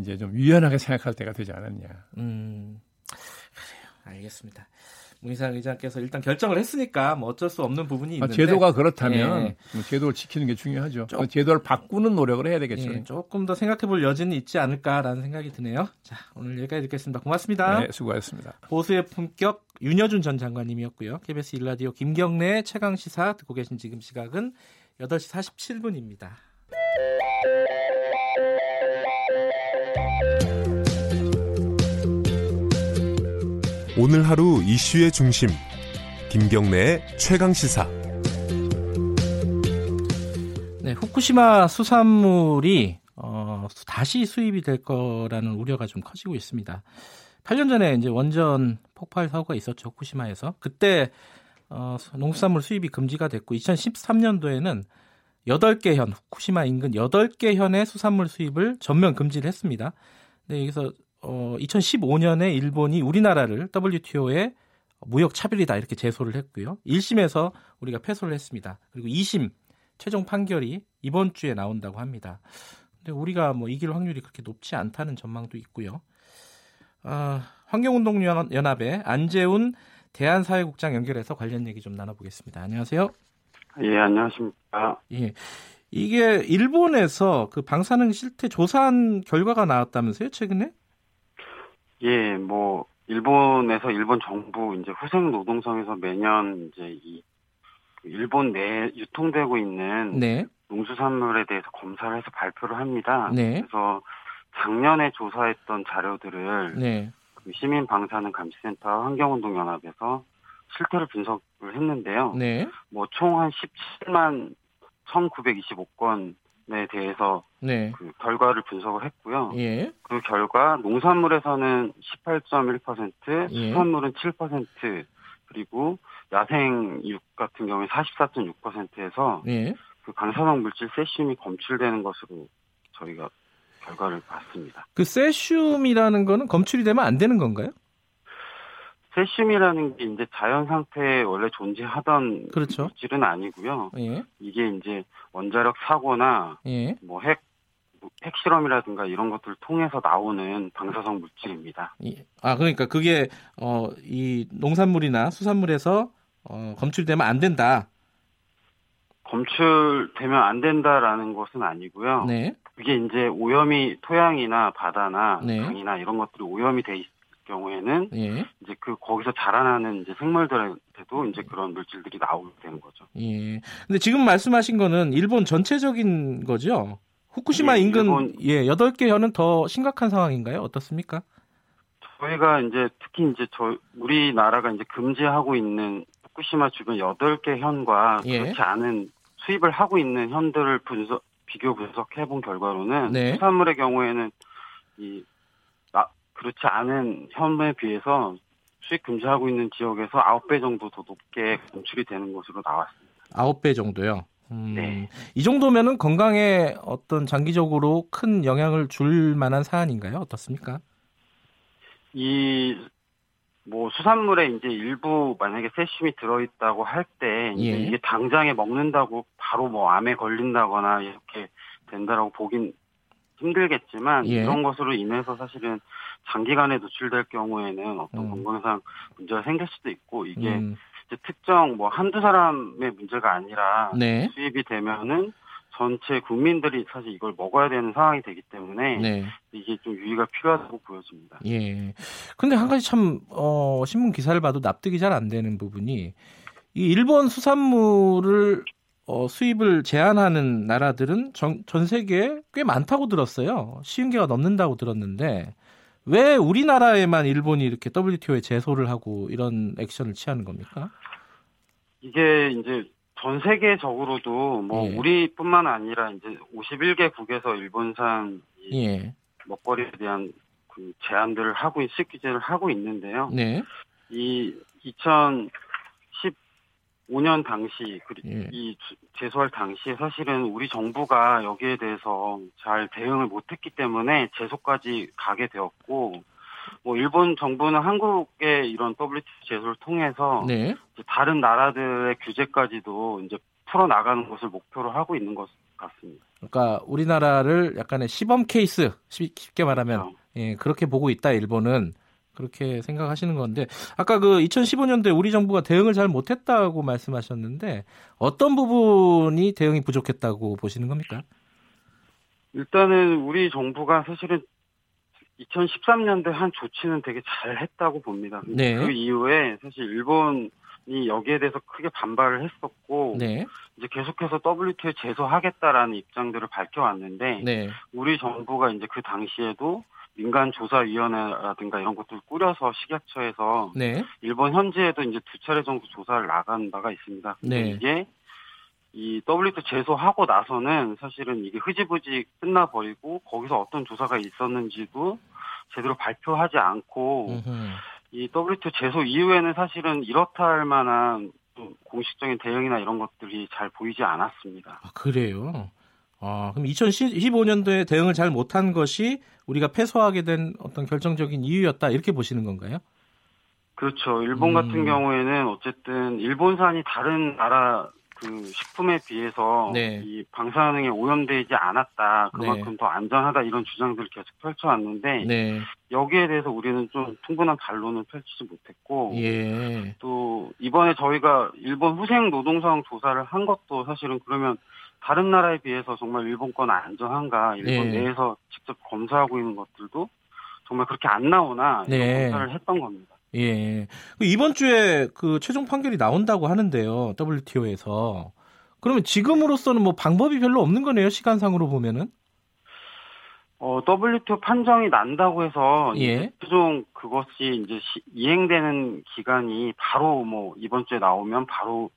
이제 좀 유연하게 생각할 때가 되지 않았냐. 음, 그래요. 알겠습니다. 문희상 의장께서 일단 결정을 했으니까 뭐 어쩔 수 없는 부분이 아, 있는데 아, 제도가 그렇다면 예. 뭐 제도를 지키는 게 중요하죠. 조, 제도를 바꾸는 노력을 해야 되겠죠. 예, 조금 더 생각해볼 여지는 있지 않을까라는 생각이 드네요. 자 오늘 여기까지 듣겠습니다. 고맙습니다. 네, 수고하셨습니다. 보수의 품격 윤여준 전 장관님이었고요. KBS 일라디오 김경래 최강 시사 듣고 계신 지금 시각은 8시 47분입니다. 오늘 하루 이슈의 중심 김경래의 최강 시사 네, 후쿠시마 수산물이 어, 다시 수입이 될 거라는 우려가 좀 커지고 있습니다. 8년 전에 이제 원전 폭발 사고가 있었죠. 후쿠시마에서. 그때 어, 농수산물 수입이 금지가 됐고 2013년도에는 8개 현, 후쿠시마 인근 8개 현의 수산물 수입을 전면 금지를 했습니다. 네, 여기서 어, 2015년에 일본이 우리나라를 WTO에 무역 차별이다 이렇게 제소를 했고요. 1심에서 우리가 패소를 했습니다. 그리고 2심 최종 판결이 이번 주에 나온다고 합니다. 근데 우리가 뭐 이길 확률이 그렇게 높지 않다는 전망도 있고요. 아, 환경운동연합의 안재훈 대한사회국장 연결해서 관련 얘기 좀 나눠보겠습니다. 안녕하세요. 예, 안녕하십니까. 예. 이게 일본에서 그 방사능 실태 조사한 결과가 나왔다면서요, 최근에? 예, 뭐 일본에서 일본 정부 이제 후생 노동성에서 매년 이제 이 일본 내 유통되고 있는 네. 농수산물에 대해서 검사를 해서 발표를 합니다. 네. 그래서 작년에 조사했던 자료들을 네. 그 시민 방사능 감시센터 환경운동 연합에서 실태를 분석을 했는데요. 네. 뭐총 한 17만 1,925건 에 대해서 네. 그 결과를 분석을 했고요. 예. 그 결과 농산물에서는 18.1%, 예. 수산물은 7%, 그리고 야생육 같은 경우에 44.6%에서 예. 그 방사능 물질 세슘이 검출되는 것으로 저희가 결과를 봤습니다. 그 세슘이라는 거는 검출이 되면 안 되는 건가요? 세슘이라는 게 이제 자연 상태에 원래 존재하던 그렇죠. 물질은 아니고요. 예. 이게 이제 원자력 사고나 예. 뭐핵 핵실험이라든가 이런 것들을 통해서 나오는 방사성 물질입니다. 예. 아 그러니까 그게 어, 이 농산물이나 수산물에서 어, 검출되면 안 된다. 검출되면 안 된다라는 것은 아니고요. 네. 그게 이제 오염이 토양이나 바다나 네. 강이나 이런 것들이 오염이 돼 있, 경우에는 예. 이제 그 거기서 자라나는 이제 생물들한테도 이제 그런 물질들이 나오게 되는 거죠. 예. 근데 지금 말씀하신 거는 일본 전체적인 거죠? 후쿠시마 예, 인근 일본, 예, 8개 현은 더 심각한 상황인가요? 어떻습니까? 저희가 이제 특히 이제 저 우리나라가 이제 금지하고 있는 후쿠시마 주변 8개 현과 예. 그렇지 않은 수입을 하고 있는 현들을 분석 비교 분석해 본 결과로는 네. 수산물의 경우에는 이 그렇지 않은 현에 비해서 수익 금지하고 있는 지역에서 9배 정도 더 높게 검출이 되는 것으로 나왔습니다. 9배 정도요? 음, 네. 이 정도면은 건강에 어떤 장기적으로 큰 영향을 줄 만한 사안인가요? 어떻습니까? 이, 뭐, 수산물에 이제 일부 만약에 세슘이 들어있다고 할 때, 예. 이게 당장에 먹는다고 바로 뭐 암에 걸린다거나 이렇게 된다라고 보긴 힘들겠지만, 예. 이런 것으로 인해서 사실은 장기간에 노출될 경우에는 어떤 음. 건강상 문제가 생길 수도 있고, 이게 음. 특정 뭐 한두 사람의 문제가 아니라 네. 수입이 되면은 전체 국민들이 사실 이걸 먹어야 되는 상황이 되기 때문에 네. 이게 좀 유의가 필요하다고 보여집니다. 예. 근데 한 가지 참 어, 신문 기사를 봐도 납득이 잘 안 되는 부분이 이 일본 수산물을 어, 수입을 제한하는 나라들은 전, 전 세계에 꽤 많다고 들었어요. 쉬운 개가 넘는다고 들었는데 왜 우리나라에만 일본이 이렇게 WTO에 제소를 하고 이런 액션을 취하는 겁니까? 이게 이제 전 세계적으로도 뭐 예. 우리뿐만 아니라 이제 51개국에서 일본산 예. 먹거리에 대한 그 제한들을 하고 규제를 하고 있는데요. 네. 이 2015년 당시 예. 이 제소할 당시에 사실은 우리 정부가 여기에 대해서 잘 대응을 못했기 때문에 제소까지 가게 되었고 뭐 일본 정부는 한국의 이런 WTO 제소를 통해서 네. 다른 나라들의 규제까지도 이제 풀어 나가는 것을 목표로 하고 있는 것 같습니다. 그러니까 우리나라를 약간의 시범 케이스 쉽게 말하면 그렇죠. 예, 그렇게 보고 있다 일본은 그렇게 생각하시는 건데 아까 그 2015년도에 우리 정부가 대응을 잘 못했다고 말씀하셨는데 어떤 부분이 대응이 부족했다고 보시는 겁니까? 일단은 우리 정부가 사실은 2013년도에 한 조치는 되게 잘 했다고 봅니다. 네. 그 이후에 사실 일본이 여기에 대해서 크게 반발을 했었고 네. 이제 계속해서 WTO에 제소하겠다라는 입장들을 밝혀왔는데 네. 우리 정부가 이제 그 당시에도 민간 조사위원회라든가 이런 것들을 꾸려서 식약처에서 네. 일본 현지에도 이제 두 차례 정도 조사를 나간 바가 있습니다. 네. 이게 이 WTO 제소하고 나서는 사실은 이게 흐지부지 끝나버리고 거기서 어떤 조사가 있었는지도 제대로 발표하지 않고 음흠. 이 WTO 제소 이후에는 사실은 이렇다 할 만한 공식적인 대응이나 이런 것들이 잘 보이지 않았습니다. 아, 그래요? 아, 그럼 2015년도에 대응을 잘 못한 것이 우리가 패소하게 된 어떤 결정적인 이유였다 이렇게 보시는 건가요? 그렇죠. 일본 음. 같은 경우에는 어쨌든 일본산이 다른 나라 그 식품에 비해서 네. 이 방사능에 오염되지 않았다 그만큼 네. 더 안전하다 이런 주장들을 계속 펼쳐왔는데 네. 여기에 대해서 우리는 좀 충분한 반론을 펼치지 못했고 예. 또 이번에 저희가 일본 후생 노동상 조사를 한 것도 사실은 그러면 다른 나라에 비해서 정말 일본 건 안전한가 일본 예. 내에서 직접 검사하고 있는 것들도 정말 그렇게 안 나오나 네. 검사를 했던 겁니다. 예. 그 이번 주에 그 최종 판결이 나온다고 하는데요. WTO에서. 그러면 지금으로서는 뭐 방법이 별로 없는 거네요. 시간상으로 보면은. 어, WTO 판정이 난다고 해서 예. 최종 그것이 이제 시, 이행되는 기간이 바로 뭐 이번 주에 나오면 바로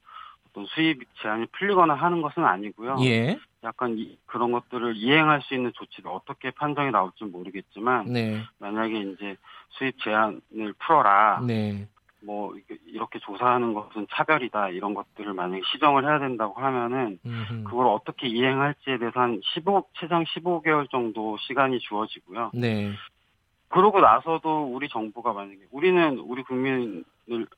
어떤 수입 제한이 풀리거나 하는 것은 아니고요. 예. 약간 이, 그런 것들을 이행할 수 있는 조치가 어떻게 판정이 나올지 모르겠지만 네. 만약에 이제 수입 제한을 풀어라. 네. 뭐 이렇게 조사하는 것은 차별이다 이런 것들을 만약에 시정을 해야 된다고 하면은 음흠. 그걸 어떻게 이행할지에 대해서 한 15, 최장 15개월 정도 시간이 주어지고요. 네. 그러고 나서도 우리 정부가 만약에 우리는 우리 국민을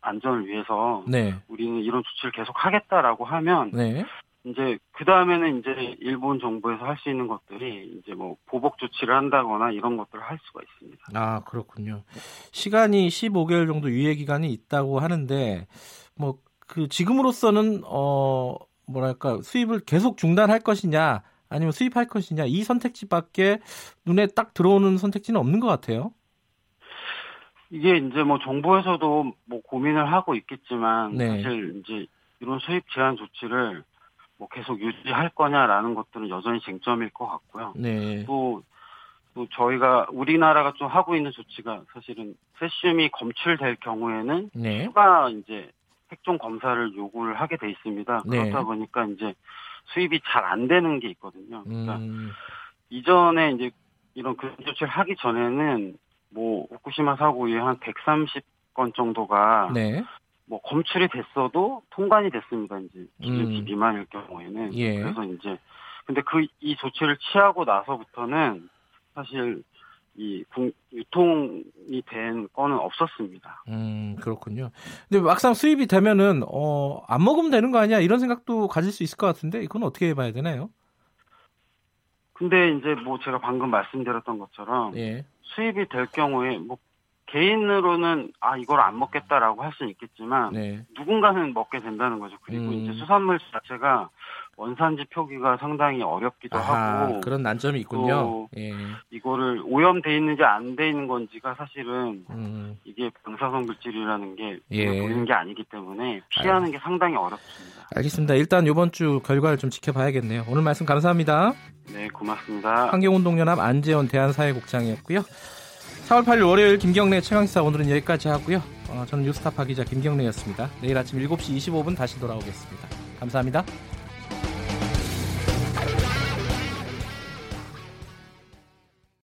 안전을 위해서 네. 우리는 이런 조치를 계속 하겠다라고 하면 네. 이제 그 다음에는 이제 일본 정부에서 할 수 있는 것들이 이제 뭐 보복 조치를 한다거나 이런 것들을 할 수가 있습니다. 아 그렇군요. 시간이 15개월 정도 유예 기간이 있다고 하는데 뭐 그 지금으로서는 어 뭐랄까 수입을 계속 중단할 것이냐 아니면 수입할 것이냐 이 선택지밖에 눈에 딱 들어오는 선택지는 없는 것 같아요. 이게 이제 뭐 정부에서도 뭐 고민을 하고 있겠지만 네. 사실 이제 이런 수입 제한 조치를 뭐 계속 유지할 거냐라는 것들은 여전히 쟁점일 것 같고요. 네. 또, 또 저희가 우리나라가 좀 하고 있는 조치가 사실은 세슘이 검출될 경우에는 네. 추가 이제 핵종 검사를 요구를 하게 돼 있습니다. 네. 그렇다 보니까 이제 수입이 잘 안 되는 게 있거든요. 그러니까 음. 이전에 이제 이런 그 조치를 하기 전에는 뭐 후쿠시마 사고 이후에 한 130건 정도가 네. 뭐 검출이 됐어도 통관이 됐습니다. 이제 기준치 음. 미만일 경우에는 예. 그래서 이제 근데 그 이 조치를 취하고 나서부터는 사실 이 유통이 된 건은 없었습니다. 음 그렇군요. 근데 막상 수입이 되면은 어안 먹으면 되는 거 아니야 이런 생각도 가질 수 있을 것 같은데 이건 어떻게 해봐야 되나요? 근데 이제 뭐 제가 방금 말씀드렸던 것처럼 예. 수입이 될 경우에 뭐 개인으로는 아 이걸 안 먹겠다라고 할 수는 있겠지만 네. 누군가는 먹게 된다는 거죠. 그리고 음. 이제 수산물 자체가 원산지 표기가 상당히 어렵기도 아하, 하고 그런 난점이 있군요. 예. 이거를 오염돼 있는지 안 돼 있는 건지가 사실은 음. 이게 방사성 물질이라는 게 예. 보이는 게 아니기 때문에 피하는 알... 게 상당히 어렵습니다. 알겠습니다. 일단 이번 주 결과를 좀 지켜봐야겠네요. 오늘 말씀 감사합니다. 네, 고맙습니다. 환경운동연합 안재원 대한사회국장이었고요. 4월 8일 월요일 김경래 최강시사 오늘은 여기까지 하고요. 어, 저는 뉴스타파 기자 김경래였습니다. 내일 아침 7시 25분 다시 돌아오겠습니다. 감사합니다.